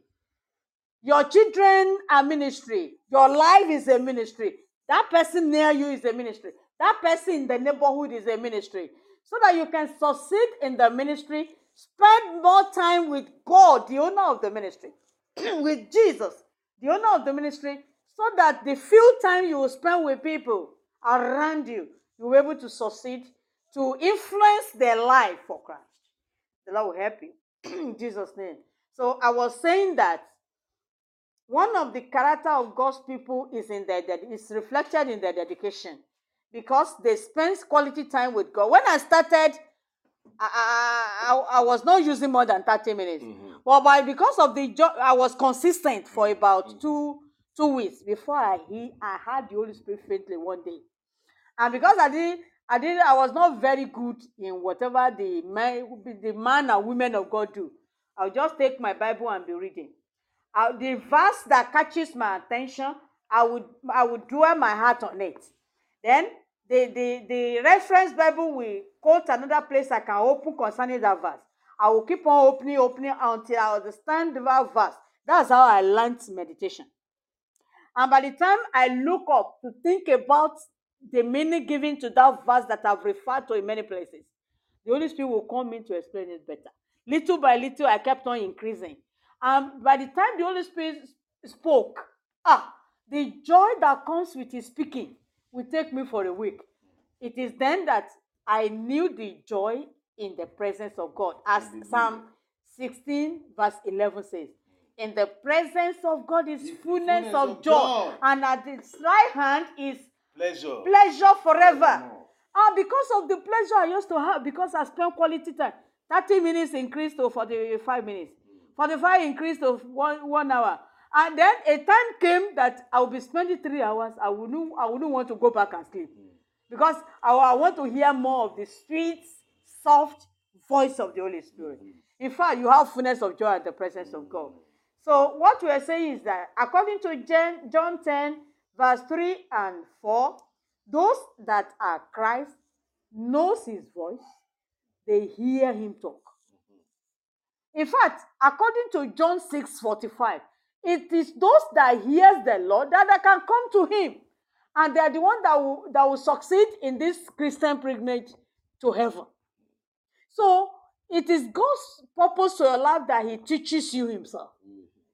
[SPEAKER 3] Your children are ministry. Your life is a ministry. That person near you is a ministry. That person in the neighborhood is a ministry. So that you can succeed in the ministry, spend more time with God, the owner of the ministry. with Jesus, the owner of the ministry, so that the few time you will spend with people around you, you'll be able to succeed to influence their life for Christ. The Lord will help you in Jesus' name. So I was saying that one of the character of God's people is in their is reflected in their dedication because they spend quality time with God. When I started, I, I, I, was not using more than 30 minutes. Mm-hmm. But by because of the job, I was consistent for mm-hmm. about mm-hmm. two two weeks before I he, I had the Holy Spirit faintly one day. And because I didn't, I didn't, I was not very good in whatever the man, the man and women of God do. I'll just take my Bible and be reading. Uh, the verse that catches my attention, I would, I would dwell my heart on it. Then the, the, the reference Bible will quote another place I can open concerning that verse. I will keep on opening, opening until I understand that verse. That's how I learned meditation. And by the time I look up to think about the meaning given to that verse that I've referred to in many places, the Holy Spirit will come in to explain it better. Little by little, I kept on increasing. And by the time the Holy Spirit spoke, ah, the joy that comes with his speaking will take me for a week. It is then that I knew the joy in the presence of God, as Psalm 16, verse 11 says. In the presence of God is fullness,
[SPEAKER 1] fullness
[SPEAKER 3] of,
[SPEAKER 1] of
[SPEAKER 3] joy,
[SPEAKER 1] joy.
[SPEAKER 3] and at his right hand is
[SPEAKER 1] Pleasure.
[SPEAKER 3] pleasure forever.
[SPEAKER 1] Forevermore.
[SPEAKER 3] Ah, because of the pleasure I used to have, because I spent quality time. 30 minutes increased to 45 minutes. 45 increased to one, one hour. And then a time came that I will be spending three hours. I wouldn't, I wouldn't want to go back and sleep. Because I, I want to hear more of the sweet, soft voice of the Holy Spirit. In fact, you have fullness of joy at the presence of God. So what we are saying is that according to John 10, verse 3 and 4, those that are Christ knows his voice, they hear him talk. In fact, according to John 6 45, it is those that hears the Lord that, that can come to him. And they are the one that will, that will succeed in this Christian pilgrimage to heaven. So it is God's purpose to your life that He teaches you Himself.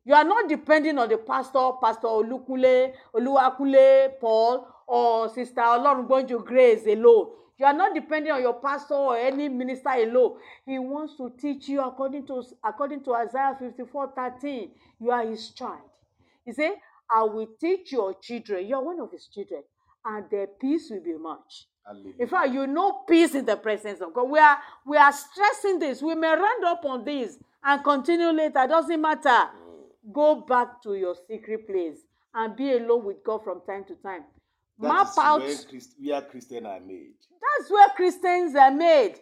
[SPEAKER 3] You are not depending on the pastor, Pastor Olukule, Oluwakule, Paul, or Sister Olorungbonjo Grace alone. You are not depending on your pastor or any minister alone. He wants to teach you according to according to Isaiah 54 13. You are his child. He said, I will teach your children. You are one of his children, and their peace will be much.
[SPEAKER 1] Hallelujah.
[SPEAKER 3] In fact, you know peace in the presence of God. We are we are stressing this. We may round up on this and continue later. Doesn't matter. Go back to your secret place and be alone with God from time to time.
[SPEAKER 1] That
[SPEAKER 3] Map
[SPEAKER 1] is
[SPEAKER 3] out.
[SPEAKER 1] where, Christ, where Christians are made.
[SPEAKER 3] That's where Christians are made.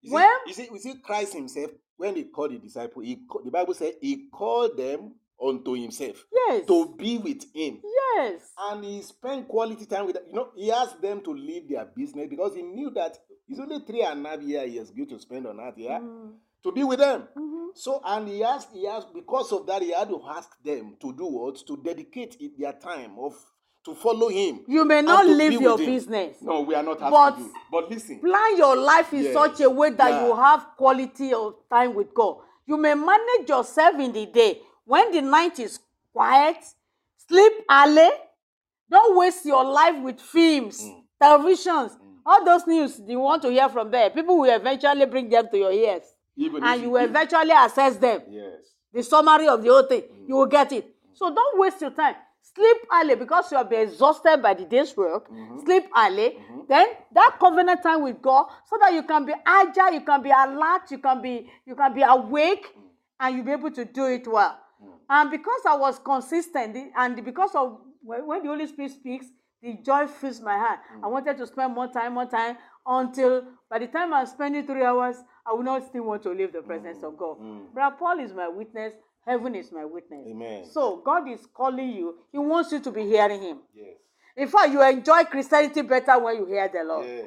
[SPEAKER 1] You see,
[SPEAKER 3] When-
[SPEAKER 1] you see, you see, Christ Himself, when He called the disciple, he, ca- the Bible said He called them unto Himself
[SPEAKER 3] Yes.
[SPEAKER 1] to be with Him.
[SPEAKER 3] Yes.
[SPEAKER 1] And He spent quality time with. You know, He asked them to leave their business because He knew that it's only three and a half years He is going to spend on earth, yeah,
[SPEAKER 3] Mm.
[SPEAKER 1] To be with them.
[SPEAKER 3] Mhm.
[SPEAKER 1] So, and He asked, He asked, because of that, He had to ask them to do what? To dedicate it, their time of to follow Him.
[SPEAKER 3] You may not leave your
[SPEAKER 1] Him.
[SPEAKER 3] business.
[SPEAKER 1] No, we are not asking
[SPEAKER 3] But-
[SPEAKER 1] you. But listen.
[SPEAKER 3] Plan your life in
[SPEAKER 1] Yes.
[SPEAKER 3] such a way that
[SPEAKER 1] Yeah.
[SPEAKER 3] you have quality of time with God. You may manage yourself in the day. When the night is quiet, sleep early. Don't waste your life with films,
[SPEAKER 1] Mm.
[SPEAKER 3] televisions, all those news you want to hear from there. People will eventually bring them to your ears.
[SPEAKER 1] Even
[SPEAKER 3] and you will eventually assess them.
[SPEAKER 1] Yes.
[SPEAKER 3] the summary of the whole thing. You will get it. So don't waste your time. Sleep early because you have been exhausted by the day's work. Sleep early. Then that covenant time with God, so that you can be agile, you can be alert, you can be you can be awake, and you'll be able to do it well. And because I was consistent, and because of when, when the Holy Spirit speaks, the joy fills my heart. I wanted to spend more time, more time, until by the time I'm spending three hours, I will not still want to leave the presence of mm, God. Mm. Brother Paul is my witness. Heaven is my witness.
[SPEAKER 1] Amen.
[SPEAKER 3] So God is calling you. He wants you to be hearing Him.
[SPEAKER 1] Yes.
[SPEAKER 3] In fact, you enjoy Christianity better when you hear the Lord.
[SPEAKER 1] Yes.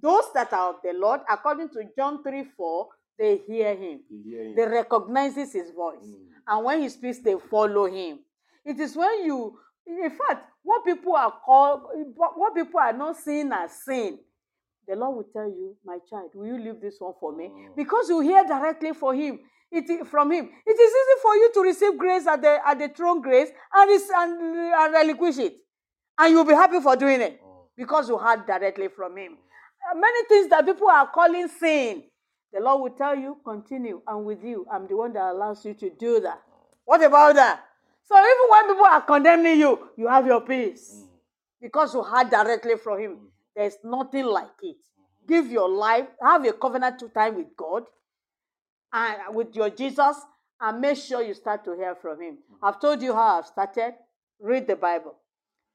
[SPEAKER 3] Those that are of the Lord, according to John 3 4, they hear Him.
[SPEAKER 1] You hear him.
[SPEAKER 3] They recognizes His voice. Mm. And when He speaks, they follow Him. It is when you, in fact, what people are called, what people are not seeing as sin, the Lord will tell you, my child, will you leave this one for me? Oh. Because you hear directly for him. it from Him. It is easy for you to receive grace at the at the throne grace and, and, uh, and relinquish it, and you'll be happy for doing it oh. because you heard directly from Him. Oh. Uh, Many things that people are calling sin, the Lord will tell you, continue. I'm with you. I'm the one that allows you to do that. What about that? So even when people are condemning you, you have your peace mm. because you heard directly from Him. Mm. There's nothing like it. Mm-hmm. Give your life, have a covenant to time with God and with your Jesus, and make sure you start to hear from Him. Mm-hmm. I've told you how I've started. Read the Bible,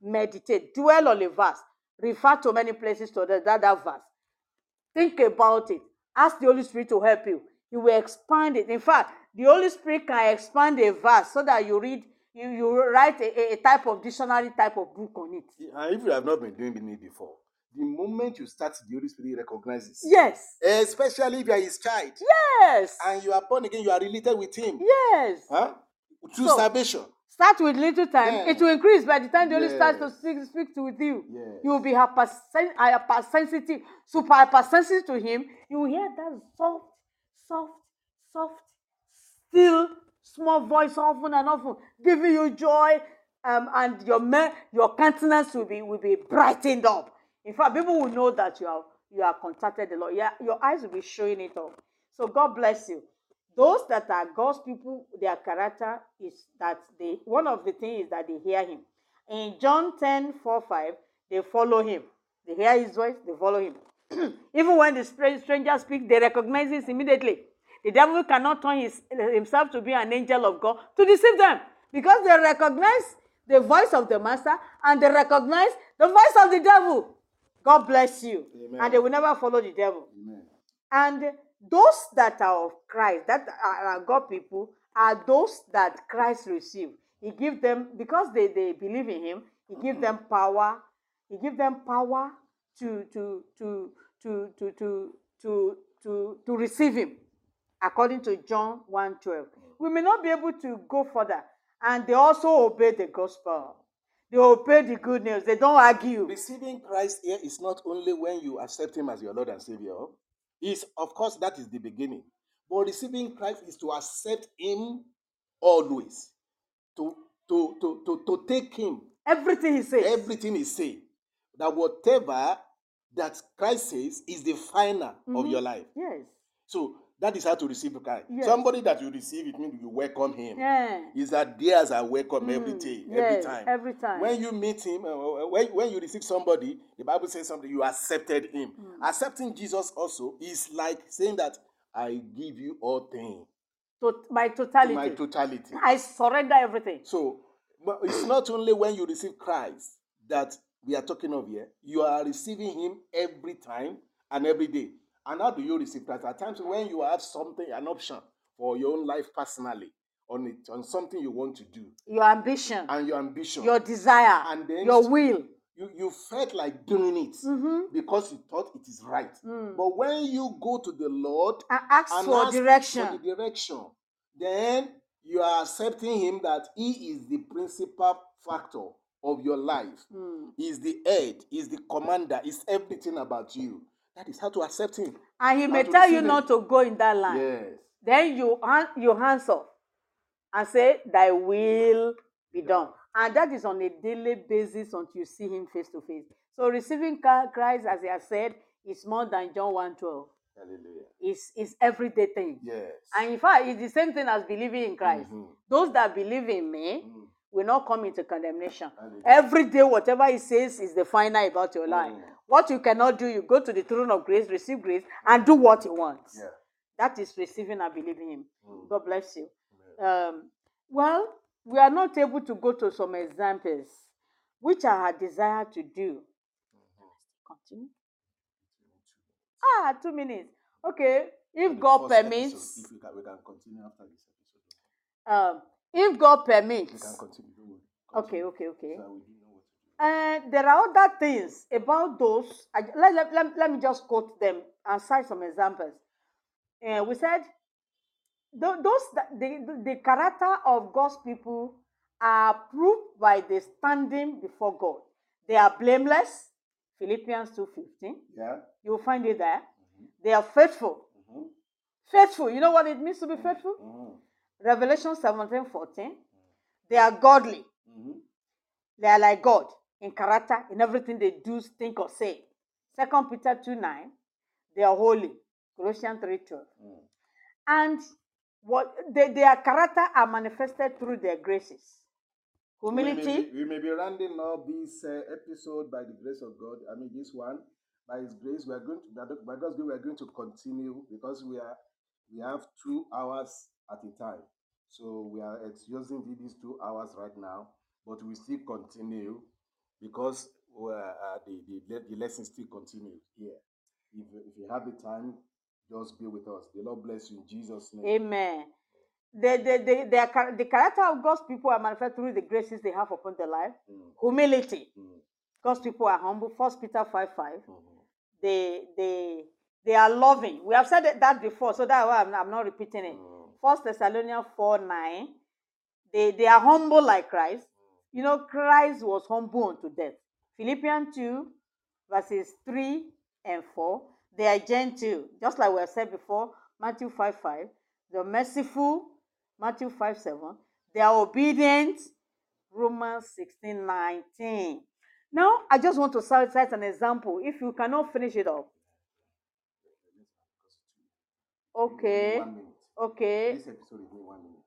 [SPEAKER 3] meditate, dwell on a verse, refer to many places to that, that, that verse. Think about it. Ask the Holy Spirit to help you. He will expand it. In fact, the Holy Spirit can expand a verse so that you read, you, you write a, a- type of dictionary type of book on it.
[SPEAKER 1] And if you have not been doing it before, the moment you start, the Holy Spirit recognizes.
[SPEAKER 3] Yes.
[SPEAKER 1] Especially if you are His child
[SPEAKER 3] Yes.
[SPEAKER 1] and you are born again, you are related with Him.
[SPEAKER 3] Yes.
[SPEAKER 1] Huh? Through
[SPEAKER 3] So-
[SPEAKER 1] salvation.
[SPEAKER 3] Start with little time.
[SPEAKER 1] Yeah.
[SPEAKER 3] It will increase by the time the Holy starts to speak, speak to with you.
[SPEAKER 1] Yes.
[SPEAKER 3] You will be hypersen- hypersensitive, super hypersensitive to Him. You will hear that soft, soft, soft, still small voice often and often, giving you joy, um, and your me- your countenance will be will be brightened up. In fact, people will know that you are you are contacted the Lord. Yeah, your eyes will be showing it off. So God bless you. Those that are God's people, their character is that they one of the things is that they hear him. In John 10, 4, 5, they follow him. They hear his voice, they follow him. Even when the stra- stranger speaks, they recognize this immediately. The devil cannot turn his, himself to be an angel of God to deceive them because they recognize the voice of the master and they recognize the voice of the devil. God bless you.
[SPEAKER 1] Amen.
[SPEAKER 3] And they will never follow the devil.
[SPEAKER 1] Amen.
[SPEAKER 3] And those that are of Christ, that are God people, are those that Christ received. He give them because they, they believe in Him. He give them power. He give them power to to to to to to to to, to receive Him, according to John 1:12. We may not be able to go further, and they also obey the gospel. They obey the good news. They don't argue.
[SPEAKER 1] Receiving Christ here is not only when you accept Him as your Lord and Savior. Is of course that is the beginning, but receiving Christ is to accept Him always, to to to to, to take Him
[SPEAKER 3] Everything He says.
[SPEAKER 1] everything He say. That whatever that Christ says is the final of mm-hmm. your life.
[SPEAKER 3] yes.
[SPEAKER 1] So that is how to receive Christ.
[SPEAKER 3] Yes.
[SPEAKER 1] Somebody that you receive, it means you welcome Him.
[SPEAKER 3] Yeah.
[SPEAKER 1] Is that theirs are welcome every
[SPEAKER 3] Mm,
[SPEAKER 1] day,
[SPEAKER 3] yes,
[SPEAKER 1] every time.
[SPEAKER 3] every time.
[SPEAKER 1] When you meet him, uh, when, when you receive somebody, the Bible says something, you accepted him.
[SPEAKER 3] Mm.
[SPEAKER 1] Accepting Jesus also is like saying that I give you all things,
[SPEAKER 3] to my totality.
[SPEAKER 1] my totality.
[SPEAKER 3] I surrender everything.
[SPEAKER 1] So but it's not only when you receive Christ that we are talking of here, you are receiving him every time and every day. And how do you receive Christ? At times when you have something, an option for your own life personally, on it, on something you want to do,
[SPEAKER 3] Your ambition,
[SPEAKER 1] and your ambition.
[SPEAKER 3] your desire,
[SPEAKER 1] And then-
[SPEAKER 3] your will.
[SPEAKER 1] you, you felt like doing it
[SPEAKER 3] Mm-hmm.
[SPEAKER 1] because you thought it is right.
[SPEAKER 3] Mm.
[SPEAKER 1] But when you go to the Lord
[SPEAKER 3] And ask
[SPEAKER 1] and
[SPEAKER 3] for
[SPEAKER 1] ask
[SPEAKER 3] direction.
[SPEAKER 1] for the direction, then you are accepting Him that He is the principal factor of your life.
[SPEAKER 3] Mm.
[SPEAKER 1] He's the head, He's the commander, He's everything about you. That is how to accept Him.
[SPEAKER 3] And he may tell you
[SPEAKER 1] receive
[SPEAKER 3] not to go in that line.
[SPEAKER 1] Yes.
[SPEAKER 3] Then you hand you hands off and say, Thy will be done. And that is on a daily basis until you see him face to face. So receiving Christ, as I have said, is more than John 1:12.
[SPEAKER 1] Hallelujah.
[SPEAKER 3] It's, it's everyday thing.
[SPEAKER 1] Yes.
[SPEAKER 3] And in fact, it's the same thing as believing in Christ.
[SPEAKER 1] Mhm.
[SPEAKER 3] Those that believe in me
[SPEAKER 1] Mm.
[SPEAKER 3] will not come into condemnation.
[SPEAKER 1] Hallelujah.
[SPEAKER 3] Every day, whatever he says is the final about your life.
[SPEAKER 1] Mm.
[SPEAKER 3] What you cannot do, you go to the throne of grace, receive grace, and do what he wants.
[SPEAKER 1] Yeah.
[SPEAKER 3] That is receiving and believing him.
[SPEAKER 1] Mm.
[SPEAKER 3] God bless you. Um, well, we are not able to go to some examples, which I had desired to do. Continue. Ah, two minutes. Okay, if God permits,
[SPEAKER 1] episode, if we, can, we can continue after this episode.
[SPEAKER 3] um, if God permits.
[SPEAKER 1] We can continue. Don't
[SPEAKER 3] okay, okay, okay.
[SPEAKER 1] So we do know what to do.
[SPEAKER 3] And there are other things about those. I, let, let, let, let me just quote them and cite some examples. Uh, we said tho- those the, the, character of God's people are proved by the standing before God. They are blameless. Philippians 2.15.
[SPEAKER 1] Yeah.
[SPEAKER 3] You will find it there. They are faithful.
[SPEAKER 1] Mhm.
[SPEAKER 3] Faithful. You know what it means to be faithful?
[SPEAKER 1] Mhm.
[SPEAKER 3] Revelation 17 14. They are godly.
[SPEAKER 1] Mhm.
[SPEAKER 3] They are like God in character, in everything they do, think, or say. Second Peter 2 9. They are holy. Colossians 3 12.
[SPEAKER 1] Mm.
[SPEAKER 3] And what they, their character are manifested through their graces.
[SPEAKER 1] We may,
[SPEAKER 3] Humility.
[SPEAKER 1] be, we may be rounding up this uh, episode by the grace of God. I mean, this one by His grace, we are going to by by God's grace, we are going to continue because we are we have two hours at a time. So we are using these two hours right now, but we still continue because uh, the, the the lesson still continues here. If, if you have the time, just be with us. The Lord bless you in Jesus' name.
[SPEAKER 3] Amen. The, the, the, char- the character of God's people are manifested through the graces they have upon their life.
[SPEAKER 1] Mm,
[SPEAKER 3] Humility.
[SPEAKER 1] mm,
[SPEAKER 3] God's people are humble. First Peter 5 5.
[SPEAKER 1] mhm.
[SPEAKER 3] They, they, they are loving. We have said that- that before, so that's why I'm, I'm not repeating it.
[SPEAKER 1] Mm.
[SPEAKER 3] First Thessalonians 4 9. They, they are humble like Christ. You know, Christ was humble unto death. Philippians 2, verses 3 and 4. They are gentle, just like we have said before. Matthew 5 5. They're merciful. Matthew 5 7. They are obedient. Romans 16 19. Now, I just want to cite an example. If you cannot finish it up, Okay. Okay.
[SPEAKER 1] This episode is one minute.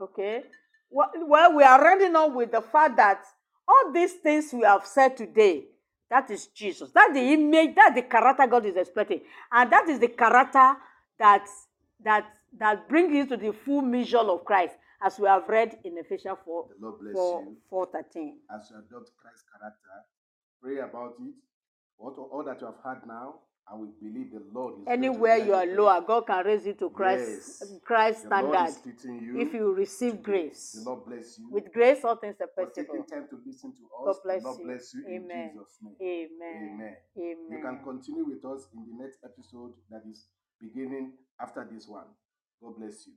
[SPEAKER 3] Okay. Well, we are rounding up with the fact that all these things we have said today, that is Jesus. That's the image, that's the character God is expecting. And that is the character that that that brings you to the full measure of Christ, as we have read in Ephesians 4,
[SPEAKER 1] The Lord bless
[SPEAKER 3] 4,
[SPEAKER 1] you.
[SPEAKER 3] 4 13.
[SPEAKER 1] As you adopt Christ's character, pray about it. What all that you have heard now, and we believe the Lord is
[SPEAKER 3] Anywhere you are lower. God can raise you to Christ,
[SPEAKER 1] Yes.
[SPEAKER 3] Um, Christ
[SPEAKER 1] The
[SPEAKER 3] standard
[SPEAKER 1] you.
[SPEAKER 3] if you receive grace.
[SPEAKER 1] The Lord bless you.
[SPEAKER 3] With grace, all things are
[SPEAKER 1] for
[SPEAKER 3] possible.
[SPEAKER 1] taking time to listen to
[SPEAKER 3] God
[SPEAKER 1] us.
[SPEAKER 3] bless
[SPEAKER 1] Lord
[SPEAKER 3] you.
[SPEAKER 1] bless you
[SPEAKER 3] Amen.
[SPEAKER 1] in Jesus' name.
[SPEAKER 3] Amen.
[SPEAKER 1] Amen.
[SPEAKER 3] Amen.
[SPEAKER 1] You can continue with us in the next episode that is beginning after this one. God bless you.